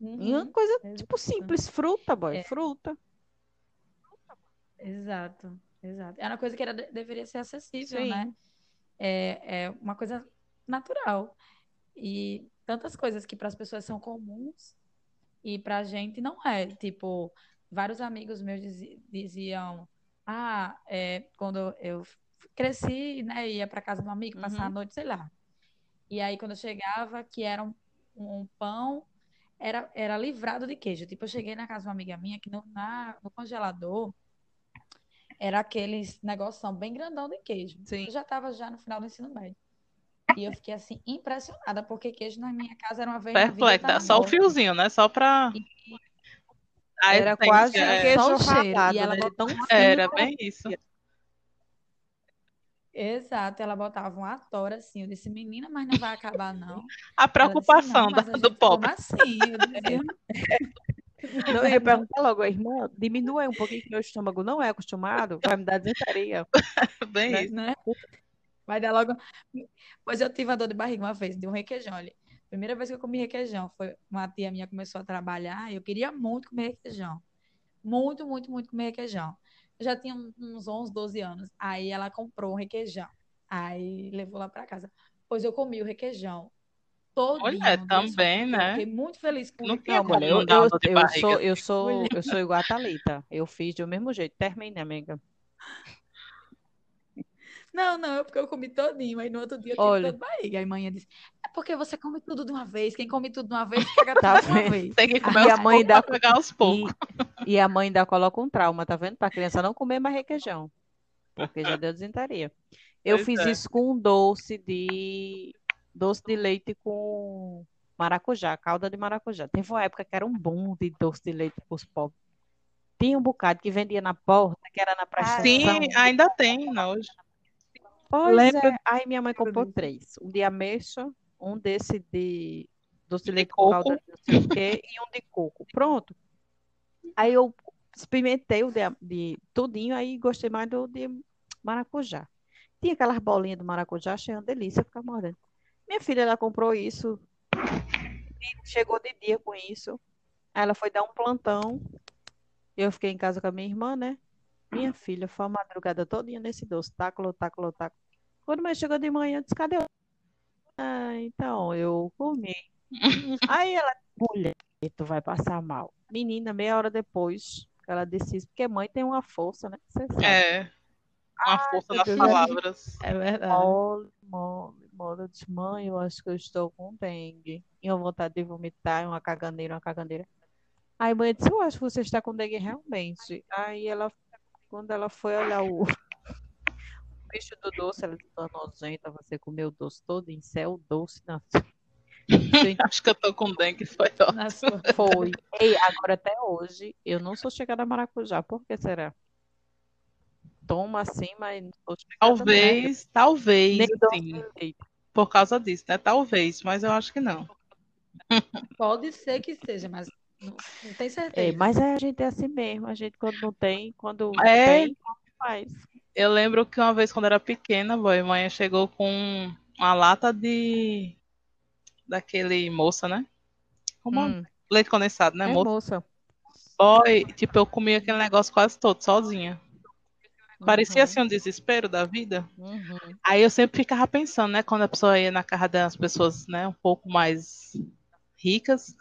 E uma Uhum. coisa, tipo, simples, fruta, boy, É. fruta. Exato, exato. Era uma coisa que era, deveria ser acessível, Sim. né? É, é uma coisa natural. E tantas coisas que para as pessoas são comuns e para a gente não é. Tipo, vários amigos meus dizi- diziam: Ah, é, quando eu cresci, né, ia para casa de um amigo, passar a Uhum. noite, sei lá. E aí, quando eu chegava, que era um, um pão, era, era livrado de queijo. Tipo, eu cheguei na casa de uma amiga minha que no, na, no congelador era aqueles negoção bem grandão de queijo. Sim. Eu já estava já no final do ensino médio. E eu fiquei assim, impressionada, porque queijo na minha casa era uma vez Perplexo, tá só o fiozinho, né? Só pra. A Era quase é. queijo Só o cheiro. ralado, E ela né? Tão Era que bem isso. Exato, ela botava uma tora assim. Eu disse, menina, mas não vai acabar, não. A Ela disse, preocupação não, do pobre. assim. Eu dizia, Não, eu ia [LAUGHS] perguntar logo, irmã, diminua aí um pouquinho que meu estômago não é acostumado, vai me dar desinteria. [LAUGHS] Bem né? isso. né? Vai dar logo. Pois eu tive uma dor de barriga uma vez, de um requeijão. Olha, primeira vez que eu comi requeijão foi uma tia minha começou a trabalhar. e Eu queria muito comer requeijão. Muito, muito, muito comer requeijão. Eu já tinha uns 11, 12 anos. Aí ela comprou um requeijão. Aí levou lá para casa. Pois eu comi o requeijão todinho. Olha, também, né? Fiquei muito feliz com o Não requeijão. tinha como eu, eu, uma dor de eu sou, eu sou, [LAUGHS] eu sou igual a Thalita. Eu fiz do mesmo jeito. Termine, amiga. Não, não, é porque eu comi todinho. Aí no outro dia eu tive Olha. dor de barriga. Aí manhã disse, é porque você come tudo de uma vez. Quem come tudo de uma vez, pega tudo Tá de uma vez. Tem que comer E a aos mãe poucos dá- pra pegar aos poucos. E, e a mãe ainda coloca um trauma, tá vendo? Pra criança não comer mais requeijão. Porque já deu desinteria. Eu Pois fiz é. isso com um doce de doce de leite com maracujá, calda de maracujá. Teve uma época que era um boom de doce de leite para os pobres. Tinha um bocado que vendia na porta, que era na prestação. Sim, ainda tem hoje. Pois Lembro é. Aí minha mãe comprou três. Um de ameixa, um desse de doce de De leite com coco. calda de não sei o quê, e um de coco. Pronto. Aí eu experimentei o de, de tudinho, aí gostei mais do de maracujá. Tinha aquelas bolinhas do maracujá, achei uma delícia ficar mordendo. Minha filha, ela comprou isso, e chegou de dia com isso. Aí ela foi dar um plantão. Eu fiquei em casa com a minha irmã, né? Minha filha foi a madrugada todinha nesse doce, táculo, táculo, táculo. Quando mãe chegou de manhã, eu disse, cadê o... Ah, então, eu comi. [LAUGHS] Aí ela, mulher, tu vai passar mal. Menina, meia hora depois, ela disse isso, porque mãe tem uma força, né? Você sabe. É. Uma força meu nas Deus, palavras. É verdade. Mole, mole, mole. Eu disse, mãe, eu acho que eu estou com dengue. E uma vontade de vomitar, uma caganeira, uma caganeira. Aí a mãe disse, eu acho que você está com dengue realmente. Aí ela, quando ela foi olhar o, [LAUGHS] o bicho do doce, ela disse, "Dona nojenta, você comeu o doce todo em céu, doce na Gente, Acho que eu tô com dengue, foi ótimo. Foi. Ei, agora até hoje, eu não sou chegada a maracujá. Por que será? Toma assim, mas não sou chegada. Talvez, talvez, assim, de leite. por causa disso, né? Talvez, mas eu acho que não. Pode ser que seja, mas não, não tem É, certeza. mas a gente é assim mesmo. A gente, quando não tem, quando É. tem, faz. Eu lembro que uma vez, quando era pequena, boy, a mãe chegou com uma lata de. daquele moça, né? Como é? Hum, leite condensado, né, é, moça? moça. Boy, tipo, eu comia aquele negócio quase todo, sozinha. Parecia Uhum, assim um desespero da vida. uhum. Aí eu sempre ficava pensando, né, quando a pessoa ia na casa das pessoas, né, um pouco mais ricas,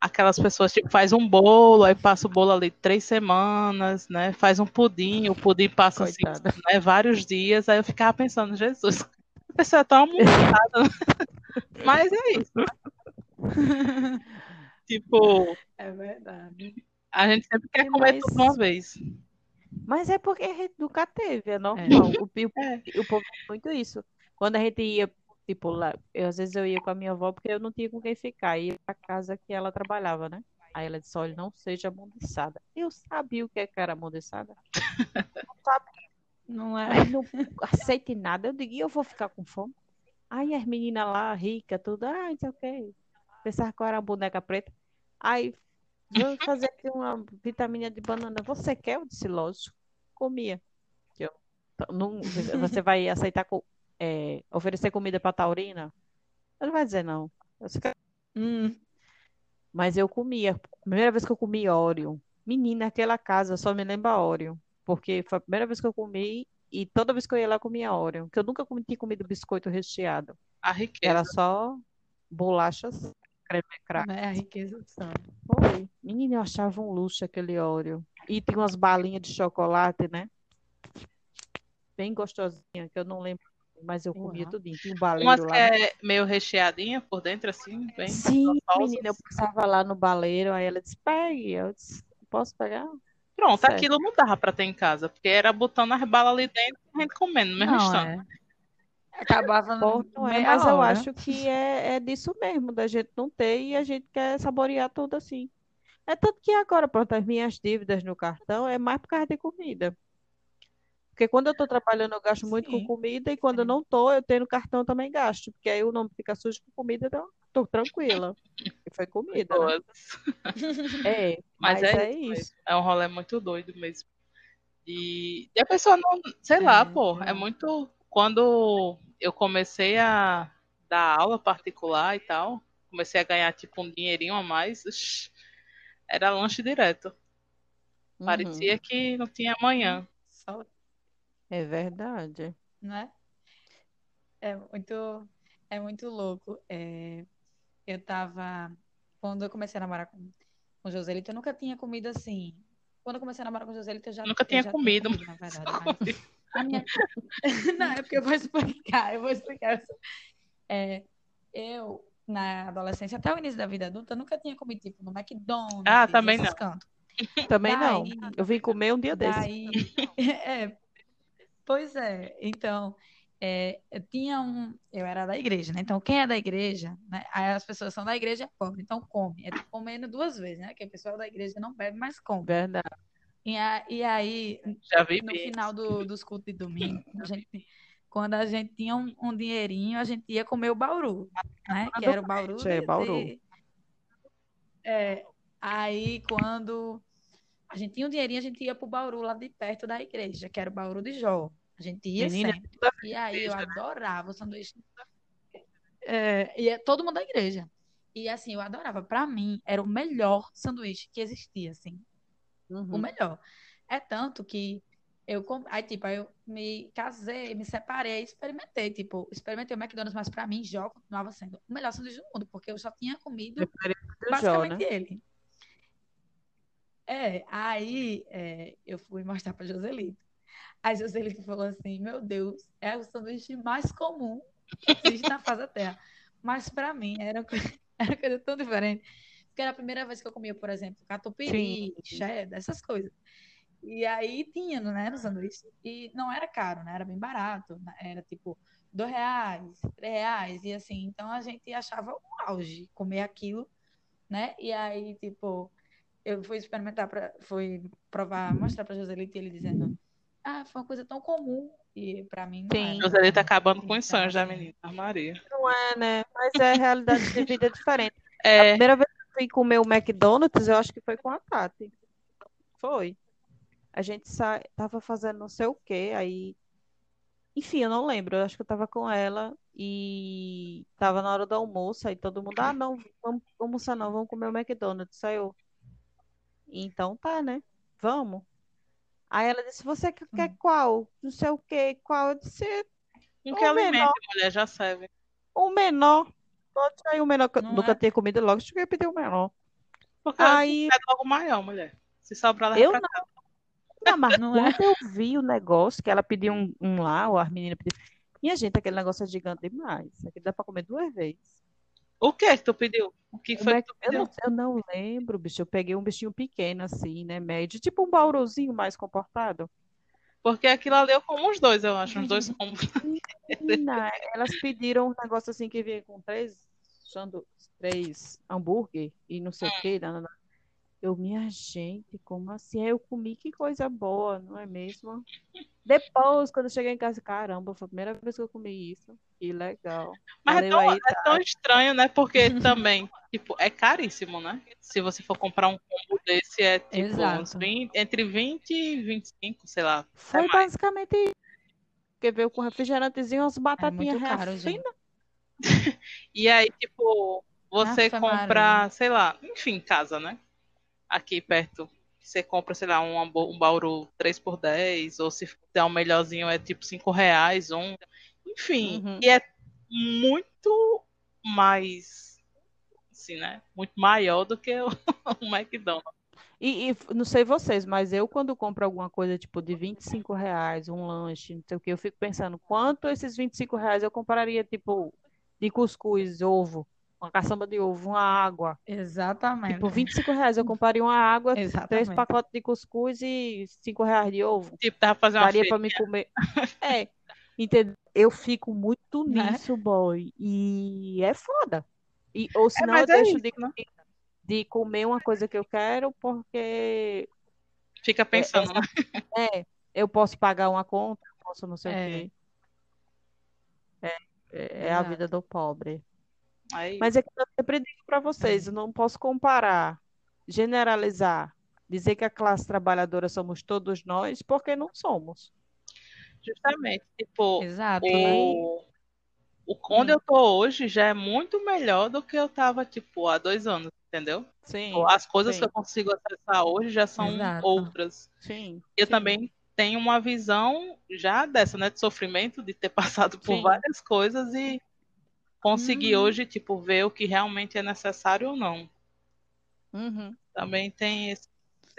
aquelas pessoas, tipo, faz um bolo, aí passa o bolo ali três semanas, né, faz um pudim, o pudim passa, assim, né, vários dias, aí eu ficava pensando, Jesus, a pessoa é tão né? [LAUGHS] Mas é isso. [LAUGHS] Tipo, É verdade. a gente sempre quer É, comer mas- tudo uma vez. Mas é porque a gente nunca teve, é normal. O, pi- [LAUGHS] É. o povo tem muito isso. Quando a gente ia, tipo, lá, eu, às vezes eu ia com a minha avó porque eu não tinha com quem ficar. Ia pra casa que ela trabalhava, né? Aí ela disse, olha, não seja amundiçada. Eu sabia o que é que era amundiçada. Não [LAUGHS] sabia, Não é? não aceite nada. Eu digo, eu vou ficar com fome? Aí as meninas lá, ricas, tudo, ah, não sei o quê. Pensava que eu era boneca preta. Aí, vou fazer aqui uma vitamina de banana. Você quer? Eu disse, lógico. Comia. Eu, não, você vai aceitar co- é, oferecer comida para taurina? Ele vai dizer não. Eu disse, Hum, mas eu comia. Primeira vez que eu comi Oreo. Menina, aquela casa só me lembra Oreo. Porque foi a primeira vez que eu comi e toda vez que eu ia lá eu comia Oreo. Porque eu nunca comi, tinha comido biscoito recheado. A Era riqueza. só bolachas, creme crack. né? A riqueza do. Foi. Menina, eu achava um luxo aquele Oreo. E tinha umas balinhas de chocolate, né? Bem gostosinha, que eu não lembro, mas eu comia Uau. tudinho. Tinha um Umas baleiro que lá. né? é meio recheadinha por dentro, assim, bem Sim, menina, eu passava lá no baleiro, aí ela disse, pegue. Eu disse, posso pegar? Pronto, Certo. aquilo não dava pra ter em casa, porque era botando as balas ali dentro e a gente comendo no mesmo Não, instante. é. Acabava no não é, mas eu hora. acho que é, é disso mesmo, da gente não ter e a gente quer saborear tudo assim. É tanto que agora, pronto, as minhas dívidas no cartão é mais por causa de comida. Porque quando eu tô trabalhando, eu gasto muito com Sim. comida e quando eu não tô, eu tenho cartão também gasto. Porque aí o nome fica sujo com comida, então tô tranquila. E foi comida, né? É, [LAUGHS] Mas mas é é isso isso. É um rolê muito doido mesmo. E, e a pessoa não, sei lá, É, pô, é muito. Quando eu comecei a dar aula particular e tal, comecei a ganhar tipo um dinheirinho a mais, ux, era lanche direto. Uhum, Parecia que não tinha amanhã. Só, é verdade. né? É muito, é muito louco. É, eu tava. Quando eu comecei a namorar com, com Joselito, eu nunca tinha comido assim. Quando eu comecei a namorar com Joselito, eu já, Nunca eu tinha já comido, na verdade. Mas minha... [LAUGHS] Não, é porque eu vou explicar, eu vou explicar. É, eu, na adolescência, até o início da vida adulta, nunca tinha comido, tipo, no McDonald's, Ah, também não. cantos. Também não. Daí- Eu vim comer um dia desse. Daí, [LAUGHS] é, pois é, então, é, eu tinha um, eu era da igreja, né? Então, quem é da igreja, né? Aí as pessoas são da igreja é pobre, então come, é tipo comendo duas vezes, né? Que o pessoal da igreja não bebe, mas come. Verdade. E, a- e aí, Já vi no bem. final do, dos cultos de domingo, a gente, quando a gente tinha um, um dinheirinho, a gente ia comer o bauru, né? Que era o bauru É, bauru. de- É, aí quando a gente tinha um dinheirinho, a gente ia pro bauru lá de perto da igreja, que era o bauru de Jó. A gente ia Menina, sempre. E aí eu adorava o sanduíche. É, e é todo mundo da igreja. E assim, eu adorava. Pra mim, era o melhor sanduíche que existia, assim o Uhum. melhor. É tanto que eu, aí, tipo, aí eu me casei, me separei, experimentei, tipo, experimentei o McDonald's, mas pra mim, Jó continuava sendo o melhor sanduíche do mundo, porque eu só tinha comido Jó, basicamente né? ele. É, aí é, eu fui mostrar pra Joselito. A Joselito falou assim, meu Deus, é o sanduíche mais comum que existe na face da Terra. Mas pra mim era, uma coisa- [LAUGHS] era coisa tão diferente. Porque era a primeira vez que eu comia, por exemplo, catupiry, cheddar, essas coisas. E aí tinha, né, no sanduíche. E não era caro, né? Era bem barato. né, Era tipo dois reais, três reais, e assim. Então a gente achava um auge comer aquilo, né? E aí, tipo, eu fui experimentar, pra, fui provar, mostrar pra Joselito e ele dizendo: Ah, foi uma coisa tão comum. E pra mim não Sim. era. Joselita tá acabando com os sonhos da menina, Maria. Não é, né? Mas é realidade de vida [LAUGHS] diferente. A É, primeira vez que eu fui comer o McDonald's, eu acho que foi com a Tati. Foi. A gente sa... tava fazendo não sei o quê, aí. Enfim, eu não lembro. Eu acho que eu tava com ela e tava na hora do almoço, aí todo mundo, ah, não, vamos almoçar não, vamos comer o McDonald's. Aí eu, então tá, né? Vamos. Aí ela disse, você quer quer qual? Não sei o quê, qual? Eu disse, com o que alimento, mulher, já serve. o menor. Pode sair o menor, que Não nunca é? tinha comido logo, cheguei a pedir o menor. Porque Aí é logo maior, mulher. Se sobrar, leva Eu pra não, não, mas [LAUGHS] Não é? quando eu vi o negócio, que ela pediu um, um lá, ou as meninas pediram. Minha gente, aquele negócio é gigante demais. Aqui dá pra comer duas vezes. O que que tu pediu? O que foi Mac- que tu eu, não, eu não lembro, bicho. Eu peguei um bichinho pequeno, assim, né? Médio, tipo um bauruzinho mais comportado. Porque aquilo ali eu como uns dois, eu acho. Uns dois. Menina, elas pediram um negócio assim que vinha com três, três hambúrguer e não sei o quê. nanana. Eu, minha gente, como assim? Aí eu comi, que coisa boa, não é mesmo? Depois, quando eu cheguei em casa, caramba, foi a primeira vez que eu comi isso. Que legal. Mas é tão, aí, é tão estranho, né? Porque [LAUGHS] também, tipo, é caríssimo, né? Se você for comprar um combo desse, é tipo Exato. uns 20 entre 20 e 25, sei lá. Foi É basicamente isso. Porque veio com refrigerantezinho, umas batatinhas É caro. [LAUGHS] E aí, tipo, você Ave compra, Maria. sei lá, enfim, casa, né? Aqui perto. Você compra, sei lá, um, um bauru 3 por 10 ou se der um melhorzinho é tipo 5 reais, um. Enfim, Uhum. e é muito mais, assim, né? Muito maior do que o, [LAUGHS] o McDonald's. E, e não sei vocês, mas eu quando compro alguma coisa tipo de 25 reais, um lanche, não sei o que, eu fico pensando quanto esses 25 reais eu compraria tipo de cuscuz, ovo, uma caçamba de ovo, uma água. Exatamente. Tipo, 25 reais eu compraria uma água, três Exatamente. pacotes de cuscuz e 5 reais de ovo. Tipo, dava pra fazer uma Daria feira. pra me comer. [LAUGHS] É, entendeu? Eu fico muito Né? nisso, boy. E é foda. E, ou É, senão mas eu é deixo isso, de, né? de comer uma coisa que eu quero porque Fica pensando, né? [LAUGHS] É, eu posso pagar uma conta, eu posso não sei o É. quê. É, é é a vida do pobre. Aí, Mas é que eu sempre digo para vocês, eu não posso comparar, generalizar, dizer que a classe trabalhadora somos todos nós, porque não somos. justamente, tipo, Exato, né? o, o onde eu tô hoje já é muito melhor do que eu tava, tipo, há dois anos, entendeu? Sim, As coisas sim. que eu consigo acessar hoje já são Exato. outras. sim, Eu sim. também tenho uma visão já dessa, né, de sofrimento, de ter [LAUGHS] passado por Sim. várias coisas e conseguir Uhum. hoje, tipo, ver o que realmente é necessário ou não. Uhum. Também tem esse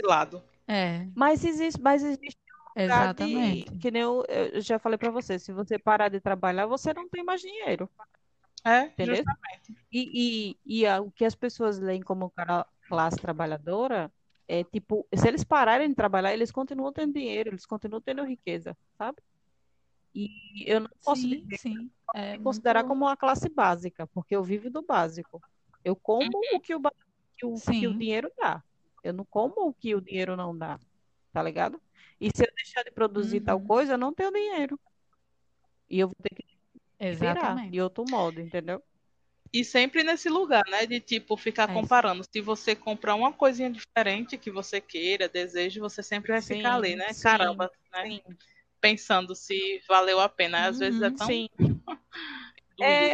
lado. É, Mas existe, mas existe um lugar de- exatamente. que nem eu, eu já falei para você, se você parar de trabalhar, você não tem mais dinheiro. É, Entendeu? justamente. E, e, e a- o que as pessoas leem como classe trabalhadora é tipo, se eles pararem de trabalhar, eles continuam tendo dinheiro, eles continuam tendo riqueza, sabe? E eu não posso Sim, dizer, sim. É me considerar muito. como uma classe básica, porque eu vivo do básico. Eu como o que o, que o, que o Sim. dinheiro dá. Eu não como o que o dinheiro não dá, tá ligado? E se eu deixar de produzir tal Uhum. coisa, eu não tenho dinheiro. E eu vou ter que virar de outro modo, entendeu? E sempre nesse lugar, né? De tipo, ficar É isso. comparando. Se você comprar uma coisinha diferente que você queira, deseje, você sempre vai ficar ali, Sim, né? sim, Caramba, né? sim, Pensando se valeu a pena. Às vezes é Uhum. tão sim. É,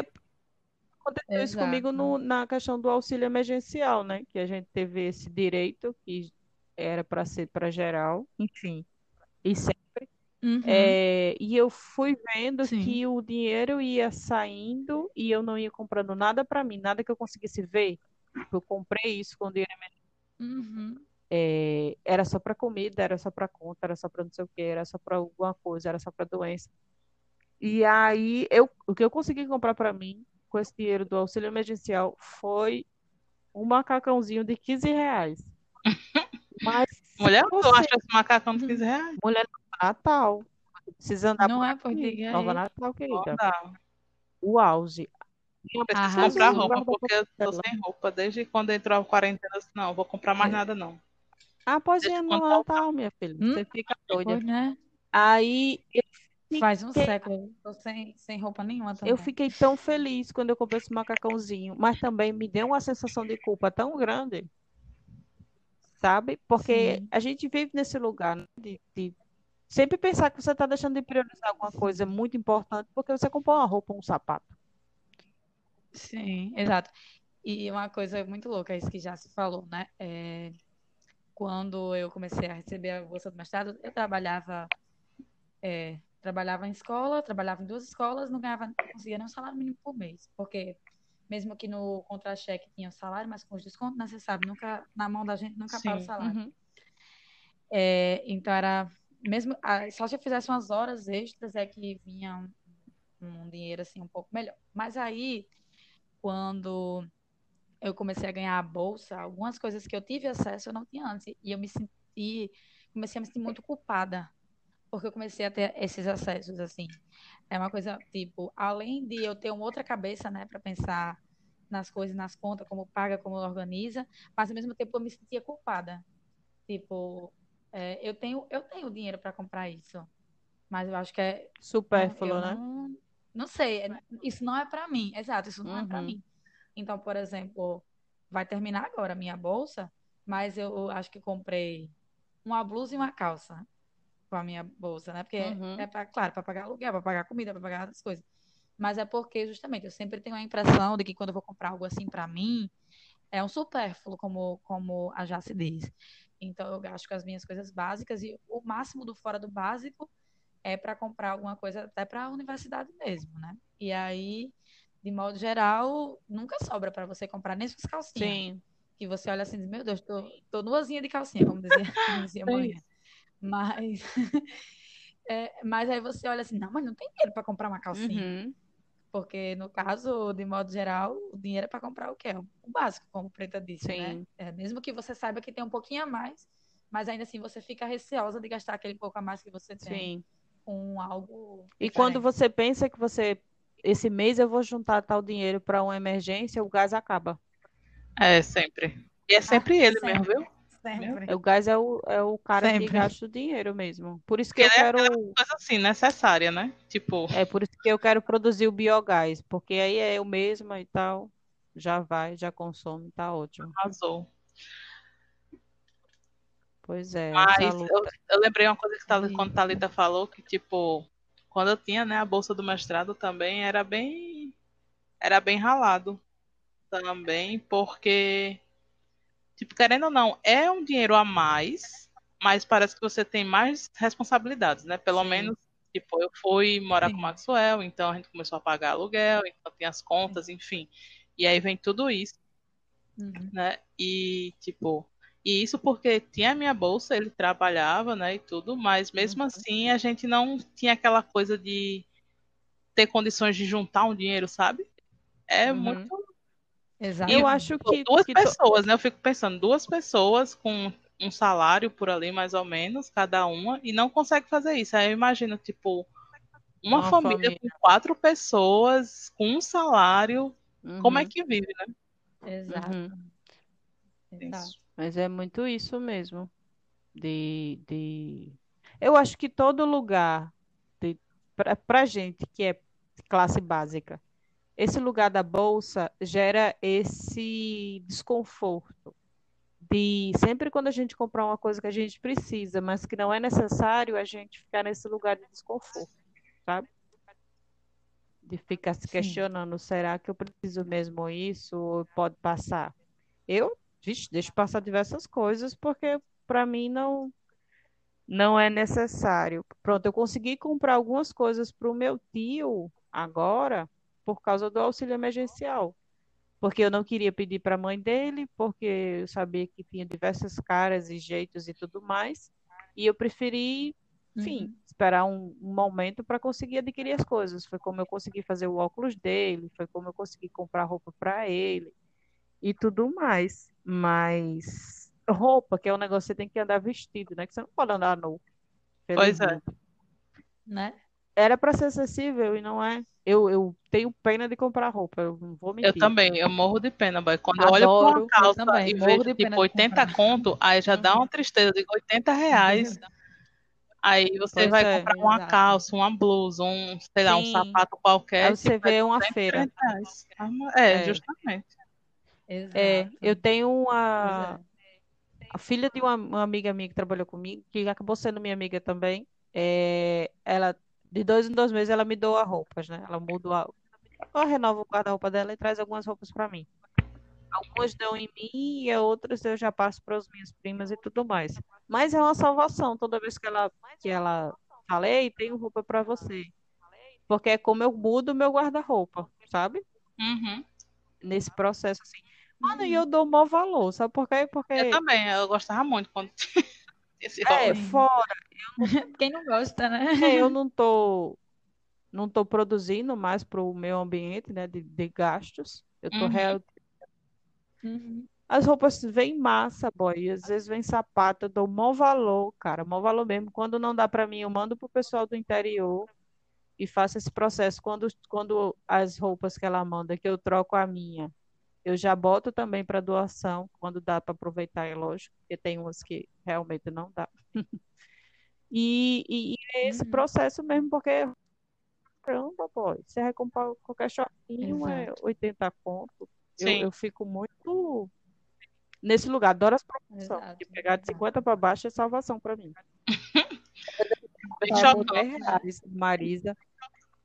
aconteceu isso comigo Exato. no- na questão do auxílio emergencial, né? Que a gente teve esse direito que era para ser para geral, enfim. E, se- Uhum. é, e eu fui vendo Sim. que o dinheiro ia saindo e eu não ia comprando nada para mim, nada que eu conseguisse ver. Eu comprei isso com dinheiro Uhum. é, era só para comida, era só para conta, era só para não sei o que, era só para alguma coisa, era só para doença. E aí eu, o que eu consegui comprar para mim com esse dinheiro do auxílio emergencial foi um macacãozinho de 15 reais. [LAUGHS] Mas Mulher, tu você, acha esse macacão de 15 reais? mulher Natal, precisa andar Não por é por aqui, diga Nova aí. Natal, querida. dá. O auge. Minha Preciso Arrasou. comprar roupa, porque eu tô sem roupa. Desde quando entrou a quarentena, eu disse, não, vou comprar mais É. nada, não. Ah, Deixa é, eu no Natal, minha filha. Hum? Você fica doida. Pois, né? Aí eu Faz um fiquei século. Tô sem, sem roupa nenhuma Eu também. fiquei tão feliz quando eu comprei esse macacãozinho, mas também me deu uma sensação de culpa tão grande, sabe? Porque Sim. a gente vive nesse lugar, né, de, de sempre pensar que você está deixando de priorizar alguma coisa muito importante porque você comprou uma roupa, um sapato. Sim, exato. E uma coisa muito louca, isso que já se falou, né? É, quando eu comecei a receber a bolsa do mestrado, eu trabalhava, é, trabalhava em escola, trabalhava em duas escolas, não ganhava, não conseguia nem um salário mínimo por mês, porque mesmo que no contra-cheque tinha o salário, mas com os descontos, né, você sabe, nunca, na mão da gente nunca para o salário. Uhum. É, então era mesmo só se eu fizesse umas horas extras é que vinha um, um dinheiro assim um pouco melhor. Mas aí quando eu comecei a ganhar a bolsa, algumas coisas que eu tive acesso eu não tinha antes e eu me senti comecei a me sentir muito culpada porque eu comecei a ter esses acessos assim. É uma coisa tipo, além de eu ter uma outra cabeça, né, para pensar nas coisas, nas contas, como paga, como organiza, mas ao mesmo tempo eu me sentia culpada. Tipo, é, eu tenho eu tenho dinheiro para comprar isso, mas eu acho que é Supérfluo, né? não não sei, é- isso não é para mim. Exato, isso não é para Uhum. mim. Então, por exemplo, vai terminar agora a minha bolsa, mas eu acho que comprei uma blusa e uma calça com a minha bolsa, né? Porque Uhum. é para, claro, para pagar aluguel, para pagar comida, para pagar outras coisas. Mas é porque justamente eu sempre tenho a impressão de que quando eu vou comprar algo assim para mim, é um supérfluo, como como a Jace diz. Então eu gasto com as minhas coisas básicas e o máximo do fora do básico é para comprar alguma coisa até para a universidade mesmo, né? E aí, de modo geral, nunca sobra para você comprar nem suas calcinhas. Sim. Que você olha assim e diz, meu Deus, tô, tô nuazinha de calcinha, como dizia, [LAUGHS] como dizia a É. Mas, [LAUGHS] é, mas aí você olha assim, não, mas não tem dinheiro para comprar uma calcinha. Uhum. Porque, no caso, de modo geral, o dinheiro é para comprar o quê? O básico, como Preta disse, né? Sim. É, mesmo que você saiba que tem um pouquinho a mais, mas ainda assim você fica receosa de gastar aquele pouco a mais que você tem Sim. com algo E quando você pensa que você, esse mês eu vou juntar tal dinheiro para uma emergência, o gás acaba. É, sempre. E é Ah, sempre ele sempre, mesmo, viu? Sempre. O gás é o, é o cara que Sempre. gasta o dinheiro mesmo. Por isso que Porque eu é quero, coisa assim, necessária, né? Tipo, é por isso que eu quero produzir o biogás, porque aí é eu mesma e tal, já vai, já consome, tá ótimo. arrasou. Pois é, Mas eu, eu lembrei uma coisa que Thali- E- quando Thalita falou, que tipo, quando eu tinha, né, a bolsa do mestrado também era bem, era bem ralado também, porque, tipo, querendo ou não, é um dinheiro a mais, mas parece que você tem mais responsabilidades, né? Pelo Sim. menos, tipo, eu fui morar com o Sim. Maxwell, então a gente começou a pagar aluguel, então tem as contas, enfim. E aí vem tudo isso Uhum. né? E tipo, e isso porque tinha a minha bolsa, ele trabalhava, né, e tudo, mas mesmo Uhum. assim a gente não tinha aquela coisa de ter condições de juntar um dinheiro, sabe? É Uhum. muito. Exato. Eu acho que, duas que pessoas, né? Eu fico pensando, duas pessoas com um salário por ali, mais ou menos, cada uma, e não consegue fazer isso. Aí eu imagino, tipo, uma, Uma família, família. com quatro pessoas, com um salário, como é Uhum. que vive, né? Exato. Uhum. Exato. Mas é muito isso mesmo. De, de... Eu acho que todo lugar, de, pra, pra gente que é classe básica, esse lugar da bolsa gera esse desconforto. De sempre quando a gente comprar uma coisa que a gente precisa, mas que não é necessário, a gente ficar nesse lugar de desconforto, sabe? De ficar se Sim. questionando, será que eu preciso mesmo isso? Ou pode passar? Eu, vixe, deixo passar diversas coisas porque para mim não não é necessário. Pronto, eu consegui comprar algumas coisas para o meu tio agora por causa do auxílio emergencial. Porque eu não queria pedir para a mãe dele, porque eu sabia que tinha diversas caras e jeitos e tudo mais. E eu preferi, enfim, Uhum. esperar um, um momento para conseguir adquirir as coisas. Foi como eu consegui fazer o óculos dele, foi como eu consegui comprar roupa para ele e tudo mais. Mas roupa, que é um negócio que você tem que andar vestido, né? Que você não pode andar nu. Pois é. Né? Era para ser acessível e não é. Eu, eu tenho pena de comprar roupa, eu não vou Eu mentir. também, eu morro de pena, boy. Quando eu olho pra uma Adoro. calça Eu também, e morro vejo de pena tipo de 80 comprar. conto, aí já dá uma tristeza. Eu digo 80 reais. [LAUGHS] Aí você Pois vai é. comprar uma Exato. calça, uma blusa, um, sei lá, um Sim. sapato qualquer, Aí você tipo, é vê uma 200, feira. 300 reais. Mas- É, É. justamente. Exato. É, eu tenho uma é. a filha de uma, uma amiga minha que trabalhou comigo, que acabou sendo minha amiga também. É, ela de dois em dois meses ela me doa roupas, né? Ela muda a, ela renova o guarda-roupa dela e traz algumas roupas para mim. Algumas dão em mim e outras eu já passo para as minhas primas e tudo mais. Mas é uma salvação toda vez que ela que ela falei, tenho roupa para você. Porque é como eu mudo o meu guarda-roupa, sabe? Uhum. Nesse processo assim. Mano, e Uhum. eu dou maior valor, sabe por quê? Eu Porque também, eu gostava muito quando esse é. Sim. fora, [LAUGHS] Quem não gosta, né? é, eu [LAUGHS] não tô não tô produzindo mais para o meu ambiente, né, de, de gastos. Eu tô Uhum. real... Uhum. As roupas vêm massa, boy, e às vezes vem sapato, eu dou maior valor, cara, maior valor mesmo. Quando não dá para mim, eu mando pro pessoal do interior e faço esse processo. Quando, quando as roupas que ela manda, que eu troco a minha, eu já boto também para doação, quando dá para aproveitar, é lógico, porque tem umas que realmente não dá. [LAUGHS] E, e, e é esse Uhum. processo mesmo, porque caramba, boy, você vai comprar qualquer shortinho, é Exato. 80 conto. Eu, eu fico muito nesse lugar, adoro as promoções. De pegar de 50 para baixo é salvação para mim. [LAUGHS] Bem Tava por chocante. 10 reais, Marisa.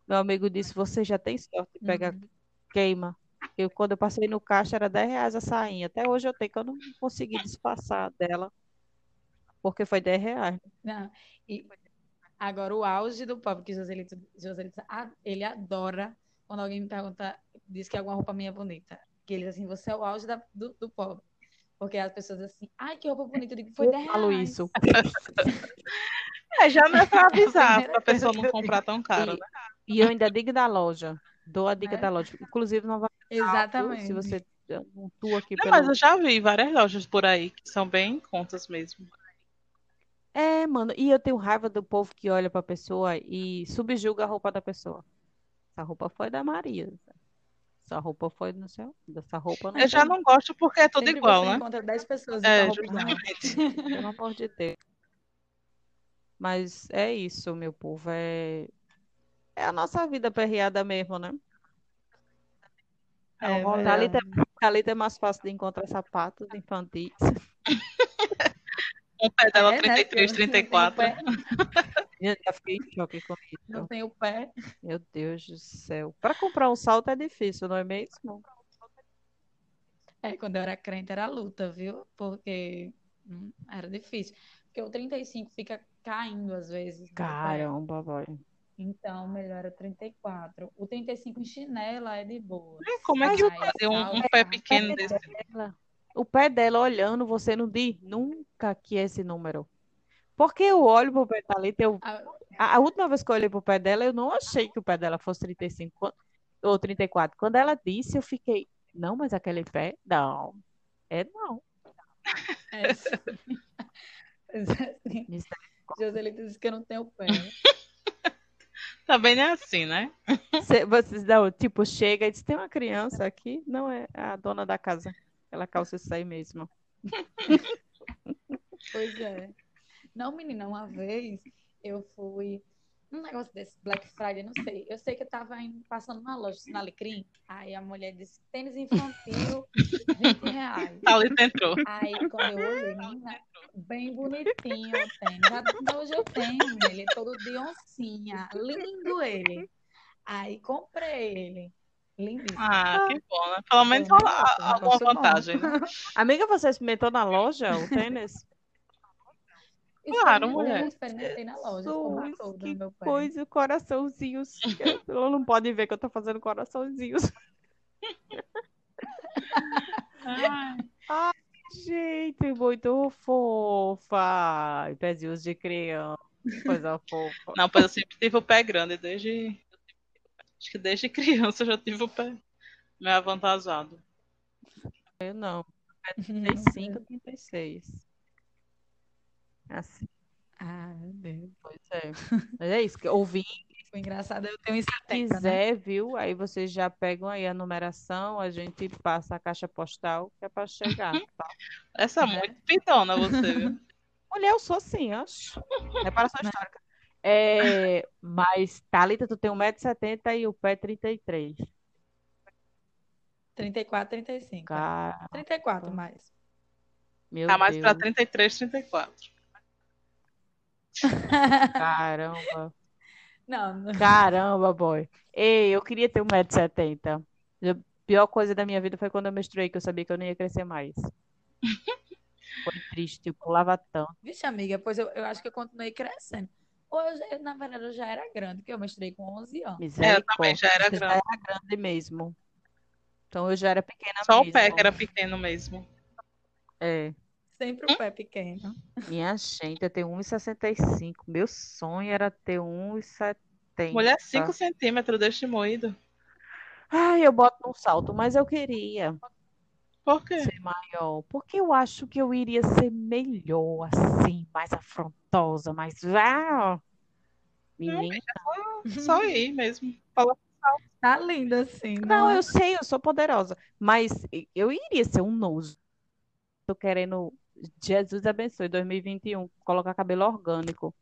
Meu amigo disse: Você já tem sorte de pegar Uhum. queima. Eu, quando eu passei no caixa, era 10 reais a sainha. Até hoje eu tenho, que eu não consegui disfarçar dela, porque foi 10 reais. Não. E agora o auge do pobre, que Joselito, Joselito, ele adora quando alguém me pergunta, diz que alguma roupa minha é bonita. Que ele diz assim, você é o auge da- do, do pobre. Porque as pessoas assim, ai, que roupa bonita. Eu digo, foi Eu 10 falo reais. isso. [LAUGHS] É, já não é pra avisar, pra [LAUGHS] pessoa não comprar tão caro, E, né? e eu ainda digo da loja. Dou a dica Né? da loja. Inclusive, não vai viu? Se Exatamente. você um tour aqui Não, mas pelo. eu já vi várias lojas por aí que são bem em contas mesmo. É, mano. E eu tenho raiva do povo que olha pra pessoa e subjuga a roupa da pessoa. Essa roupa foi da Maria. Essa roupa foi no céu. Essa roupa não Eu já não gosto porque é tudo Sempre igual, você né? encontra 10 pessoas É, justamente. [LAUGHS] Pelo amor de Deus. Mas é isso, meu povo. É, é a nossa vida perreada mesmo, né? É É Thalita, verdade. Thalita é mais fácil de encontrar sapatos infantis. [LAUGHS] Um pé dela É, né? 33, Porque não tem o 34. pé, Eu já fiquei em choque com não isso. tem o pé. Meu Deus do céu. Para comprar um salto é difícil, não é mesmo? É, quando eu era crente era luta, viu? Porque hum, era difícil. Porque o 35 fica caindo às vezes no pé. Caramba, boy. Então, melhor é o 34. O 35 em chinela é de boa. Como é que Mas fazer um, um salto, pé O pequeno pé desse? dela, o pé dela olhando, você não diz nunca que é esse número. Porque eu olho pro pé da Thalita, eu a- A, última vez que eu olhei pro pé dela, eu não achei que o pé dela fosse 35. Quando, ou 34. Quando ela disse, eu fiquei, não, mas aquele pé? Não. É não. [LAUGHS] É sim. [LAUGHS] [LAUGHS] É, sim. Joselito disse que eu não tenho pé. Também não é assim, né? Cê- Vocês não, tipo, chega e diz, tem uma criança aqui? Não, é a dona da casa. Ela calça isso aí mesmo. [LAUGHS] Pois é. Não, menina, uma vez eu fui um negócio desse, Black Friday, não sei. Eu sei que eu tava indo, passando numa loja na Alecrim, aí a mulher disse, tênis infantil, 20 reais. [LAUGHS] Thalita entrou. Aí quando eu olhei, menina, bem bonitinho o tênis. Até hoje eu tenho, ele é todo de oncinha. Lindo ele. Aí comprei ele. Lindíssimo. Ah, que bom, né? Pelo menos um um alguma vantagem, né? Amiga, você experimentou na loja o tênis? Claro, Experimentei, mulher. Experimentei na loja, que meu pé. coisa, coraçãozinhos. [LAUGHS] Ela não pode ver que eu tô fazendo coraçãozinhos. [LAUGHS] Ai, Gente, muito fofa. E Pezinhos de criança. Coisa fofa. Não, pois eu sempre tive o pé grande, desde. Acho que desde criança eu já tive o pé meio avantajado. Eu não. [LAUGHS] 35, 36. Assim, Ah, meu Deus. pois é. Mas é isso. que Ouvir, Foi engraçado, eu tenho uns se 70, né? quiser, viu? Aí vocês já pegam aí a numeração, a gente passa a caixa postal, que é pra chegar. [LAUGHS] tá? Essa é muito pitona, você, viu? Mulher, eu sou assim, acho. [LAUGHS] Reparação histórica. É, mas, Thalita, tu tem 1,70m e o pé 33. 34, 35. Cara, 34 mais. meu Tá mais pra Deus. 33, 34. Caramba. Não, não. Caramba, boy. Ei, eu queria ter 1,70m. A pior coisa da minha vida foi quando eu menstruei, que eu sabia que eu não ia crescer mais. [LAUGHS] Foi triste, eu pulava tanto. Vixe, amiga, pois eu, eu acho que eu continuei crescendo. Ou eu, na verdade, eu já era grande, porque eu menstruei com 11 anos. É, eu também Misericórdia. já era Você já grande. era grande mesmo. Então eu já era pequena Só o mesmo. pé que era pequeno mesmo. É. Sempre o pé pequeno. Minha gente, eu tenho 1,65. Meu sonho era ter 1,70. Mulher, 5 centímetros deste moído. Ai, eu boto num salto, mas eu queria Por quê? ser maior. Porque eu acho que eu iria ser melhor, assim, mais afrontosa, mais. Ah, menina. Só ir mesmo. Fala- Tá lindo assim, Não, não é? eu sei, eu sou poderosa. Mas eu iria ser um nojo. Tô querendo. Jesus abençoe 2021, colocar cabelo orgânico,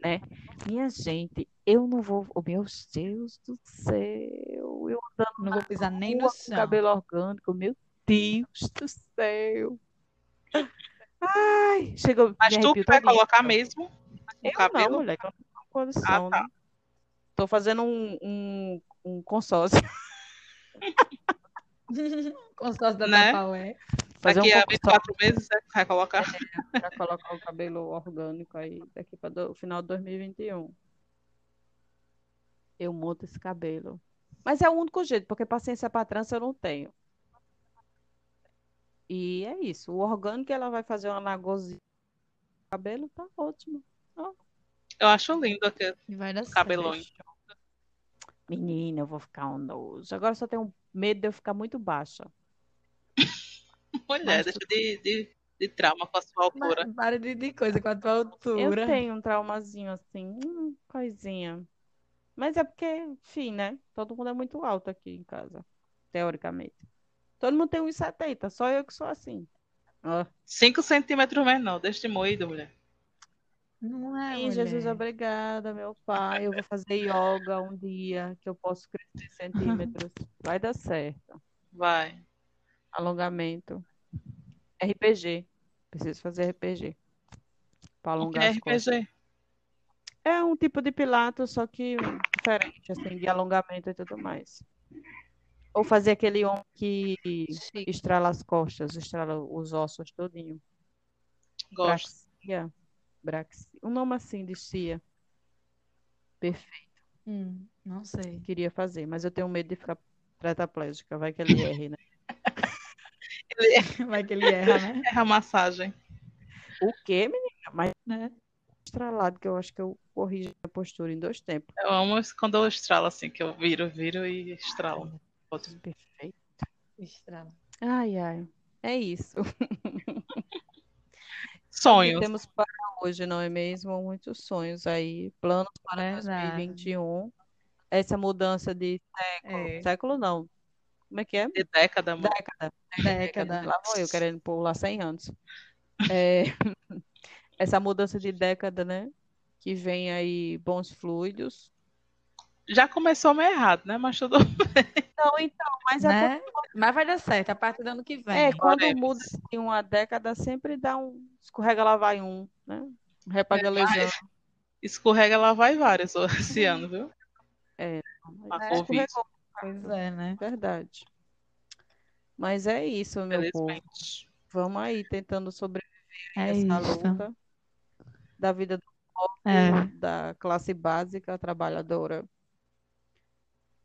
né? Minha gente, eu não vou. Oh, meu Deus do céu, eu Não vou pisar nem no chão. cabelo orgânico, meu Deus do céu. Ai, chegou, Mas tu vai colocar mesmo o Eu cabelo? não, mulher, que eu não tenho condição, Ah, tá. né? Tô fazendo um, um, um consórcio. [LAUGHS] [LAUGHS] Consórcio da Né? Tupperware. Fazer Daqui um a consórcio 24 meses você vai colocar. para colocar o cabelo orgânico aí daqui para o final de 2021. Eu monto esse cabelo. Mas é o único jeito, porque paciência para trança eu não tenho. E é isso. O orgânico ela vai fazer uma lagozinha no cabelo, tá ótimo. Eu acho lindo aquele cabelões. Menina, eu vou ficar um nojo. Agora eu só tenho medo de eu ficar muito baixa. [LAUGHS] [LAUGHS] Mulher, Mas deixa de, de, de trauma com a sua altura. Mas Para de, de coisa com a tua Eu altura. tenho um traumazinho assim, hum, coisinha. Mas é porque, enfim, né? Todo mundo é muito alto aqui em casa, teoricamente. Todo mundo tem 1,70, só eu que sou assim. Ah. 5 centímetros menor deste moído, mulher. Não é, Ih, Jesus, obrigada, meu pai. Eu vou fazer yoga um dia que eu posso crescer [LAUGHS] centímetros. Vai dar certo. Vai. Alongamento. RPG. Preciso fazer RPG. Para O que alongar é. RPG? É um tipo de pilates, só que diferente, assim, de alongamento e tudo mais. Ou fazer aquele homem que Chique. estrala as costas, estrala os ossos todinho. Gosto. Braxia. Braxia. Um nome assim de cia. Perfeito. Hum, não sei. Queria fazer, mas eu tenho medo de ficar tetraplégica. Vai que ele erre, né? [LAUGHS] Vai que ele erra, né? Erra a massagem. O quê, menina? Mas Né? estralado, que eu acho que eu corrijo a postura em dois tempos. Eu amo isso quando eu estralo assim, que eu viro, viro e estralo. Ótimo. Perfeito. Estrala. Ai, ai. É isso. [LAUGHS] Sonhos. Temos para hoje, não é mesmo? Muitos sonhos aí, planos para Verdade. 2021. Essa mudança de século, É. século não. Como é que é? De década, amor. Década. [LAUGHS] Década. Lá vou eu querendo pular 100 anos. [LAUGHS] É, [LAUGHS] essa mudança de década, né? Que vem aí bons fluidos. Já começou meio errado, né? Mas tudo Não, então, mas é, Né? Mas vai dar certo a partir do ano que vem. é quando muda em uma década, sempre dá um. Escorrega lá vai um, né? Repagalejando. escorrega lá vai vários esse ano, viu? A Mas Covid. escorregou, Pois é, né? verdade. Mas é isso, meu povo. Vamos aí tentando sobreviver É essa isso. luta da vida do povo, É. da classe básica trabalhadora.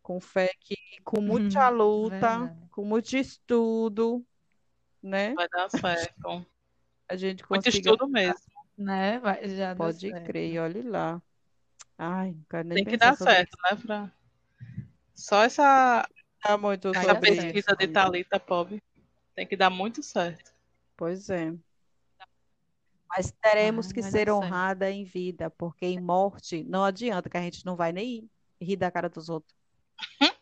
Com fé que, com muita luta, verdade. com muito estudo, né? Vai dar certo. A gente Muito consiga. estudo mesmo. Né? Vai, já Pode crer, olhe lá. Ai, não quero nem Tem que dar certo, né? Pra... Só essa, Tá muito essa pesquisa de. Thalita Pobre tem que dar muito certo. Pois é. Mas teremos Ai, que ser dar certo. honrada em vida, porque em morte não adianta que a gente não vai nem rir da cara dos outros. [LAUGHS]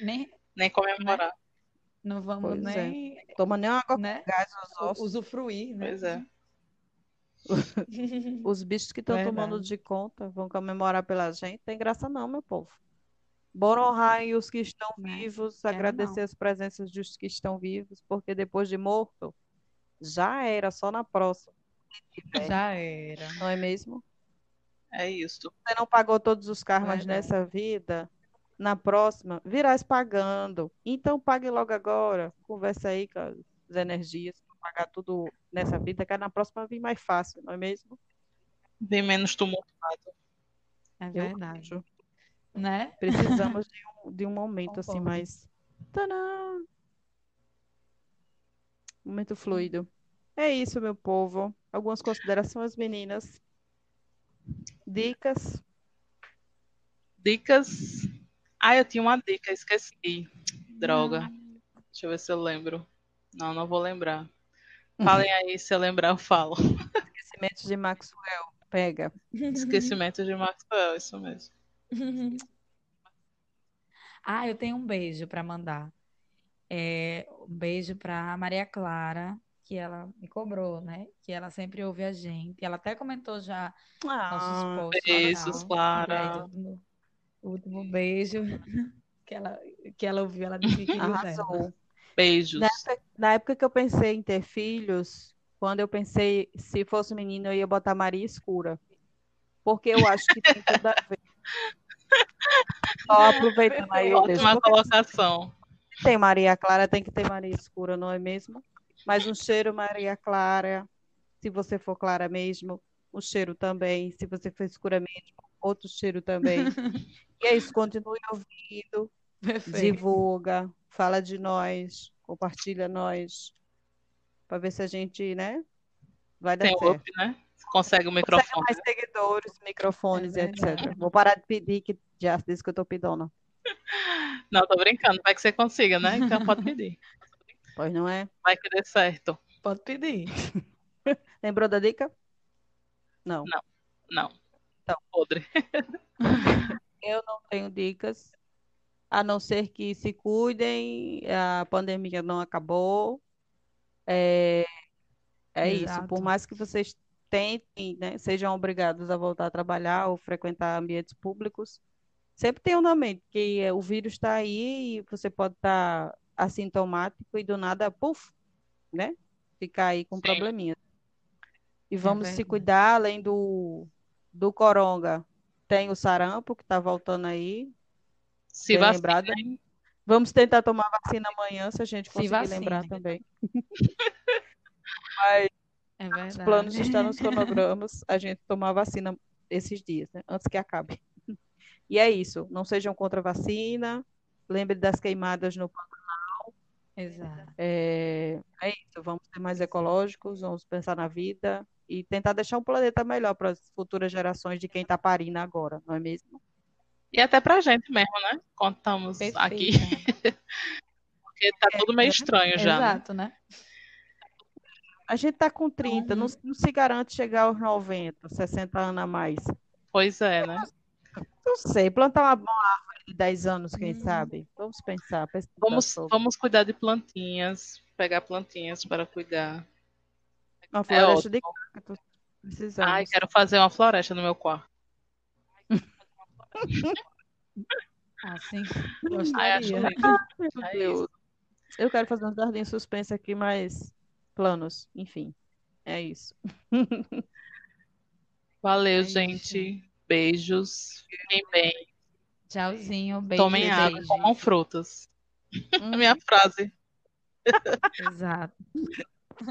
Nem, Nem comemorar. não vamos Pois é. nem Toma nem uma água com né? gás nos ossos. usufruir, né? Pois é. [LAUGHS] Os bichos que estão tomando de conta vão comemorar pela gente. Tem graça não, meu povo. Bora honrar aí os que estão vivos, Quero agradecer as presenças dos que estão vivos, porque depois de morto, já era, só na próxima. tiver, Já era. Não é mesmo? É isso. Você não pagou todos os karmas Verdade. nessa vida, na próxima, virás pagando. Então pague logo agora. Conversa aí com as energias, para pagar tudo nessa vida, que na próxima vir mais fácil, não é mesmo? Bem menos tumultuado. É Eu verdade. acho. Né? Precisamos [LAUGHS] de um, de um momento assim Concordo. mais. Tadã! Momento fluido. É isso, meu povo. Algumas considerações, meninas. Dicas. Dicas. Ah, eu tinha uma dica, esqueci. Droga. Deixa eu ver se eu lembro. Não, não vou lembrar. Falem [LAUGHS] aí, se eu lembrar, eu falo. Esquecimentos de Maxwell. Pega. Esquecimento de Maxwell, isso mesmo. [LAUGHS] Ah, eu tenho um beijo para mandar. É, um beijo para Maria Clara, que ela me cobrou, né? Que ela sempre ouve a gente. Ela até comentou já nossos Ah, posts lá e Beijos. Clara. E aí, o último- beijo [LAUGHS] que ela, que ela ouviu, ela disse que arrasou. Beijos. Na época, na época que eu pensei em ter filhos, quando eu pensei se fosse menino, eu ia botar Maria Escura. Porque eu acho que tem tudo a ver. [LAUGHS] Só aproveitando aí. Ótima colocação. tem Maria Clara, tem que ter Maria Escura, não é mesmo? Mas um cheiro Maria Clara, se você for clara mesmo, um cheiro também, se você for escura mesmo, outro cheiro também. [LAUGHS] E é isso, continue ouvindo, Perfeito. divulga, fala de nós, compartilha nós, para ver se a gente, né, vai dar Tem certo. up, né? Consegue o Consegue microfone. mais seguidores, microfones, É e etc. Vou parar de pedir, que já disse que eu tô pedona. [LAUGHS] Não, tô brincando. Vai que você consiga, né? Então pode pedir. [LAUGHS] Pois não é? Vai que dê certo. Pode pedir. [LAUGHS] Lembrou da dica? Não. Não. Então. Podre. Eu não tenho dicas, a não ser que se cuidem, a pandemia não acabou. É, é isso. Por mais que vocês tentem, né, sejam obrigados a voltar a trabalhar ou frequentar ambientes públicos, sempre tenham na mente que é, o vírus está aí e você pode estar assintomático e do nada, puf, né? Ficar aí com probleminha. E vamos se verdade. cuidar, além do, do coronga, tem o sarampo que está voltando aí, Se lembrado. vacinem. Vamos tentar tomar vacina amanhã, se a gente Se conseguir lembrar também. [LAUGHS] Mas É os verdade. planos estão nos cronogramas, a gente tomar a vacina esses dias, né? Antes que acabe. E é isso. Não sejam contra a vacina. Lembre das queimadas no Exato. É, é isso, vamos ser mais ecológicos, vamos pensar na vida, e tentar deixar um planeta melhor para as futuras gerações de quem está parindo agora, não é mesmo? E até pra gente mesmo, né? Quando estamos aqui. [LAUGHS] Porque tá tudo meio estranho já. né? Exato, né? A gente está com 30, Uhum. não, não se garante chegar aos 90, 60 anos a mais. Pois é, né? Não sei, plantar uma, uma árvore de 10 anos, quem Uhum. sabe? Vamos pensar, Vamos, sobre. vamos cuidar de plantinhas, pegar plantinhas para cuidar. Uma É floresta de ótimo. cactos. Ai, Precisamos. quero fazer uma floresta no meu quarto. [LAUGHS] Ai, acho gostaria. lindo. Meu É Deus. isso. Eu quero fazer um jardim suspenso aqui, mas planos, enfim. É isso. [LAUGHS] Valeu, É isso. gente. Beijos. Fiquem bem. Tchauzinho, beijo, Tomem água, beijo. comam frutas. [LAUGHS] Hum. A minha frase Exato.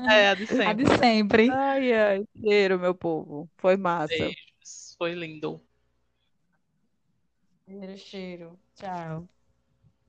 é a de A sempre. de sempre. Ai, ai, cheiro, meu povo. Foi massa. Beijos. Foi lindo. Cheiro, cheiro. Tchau.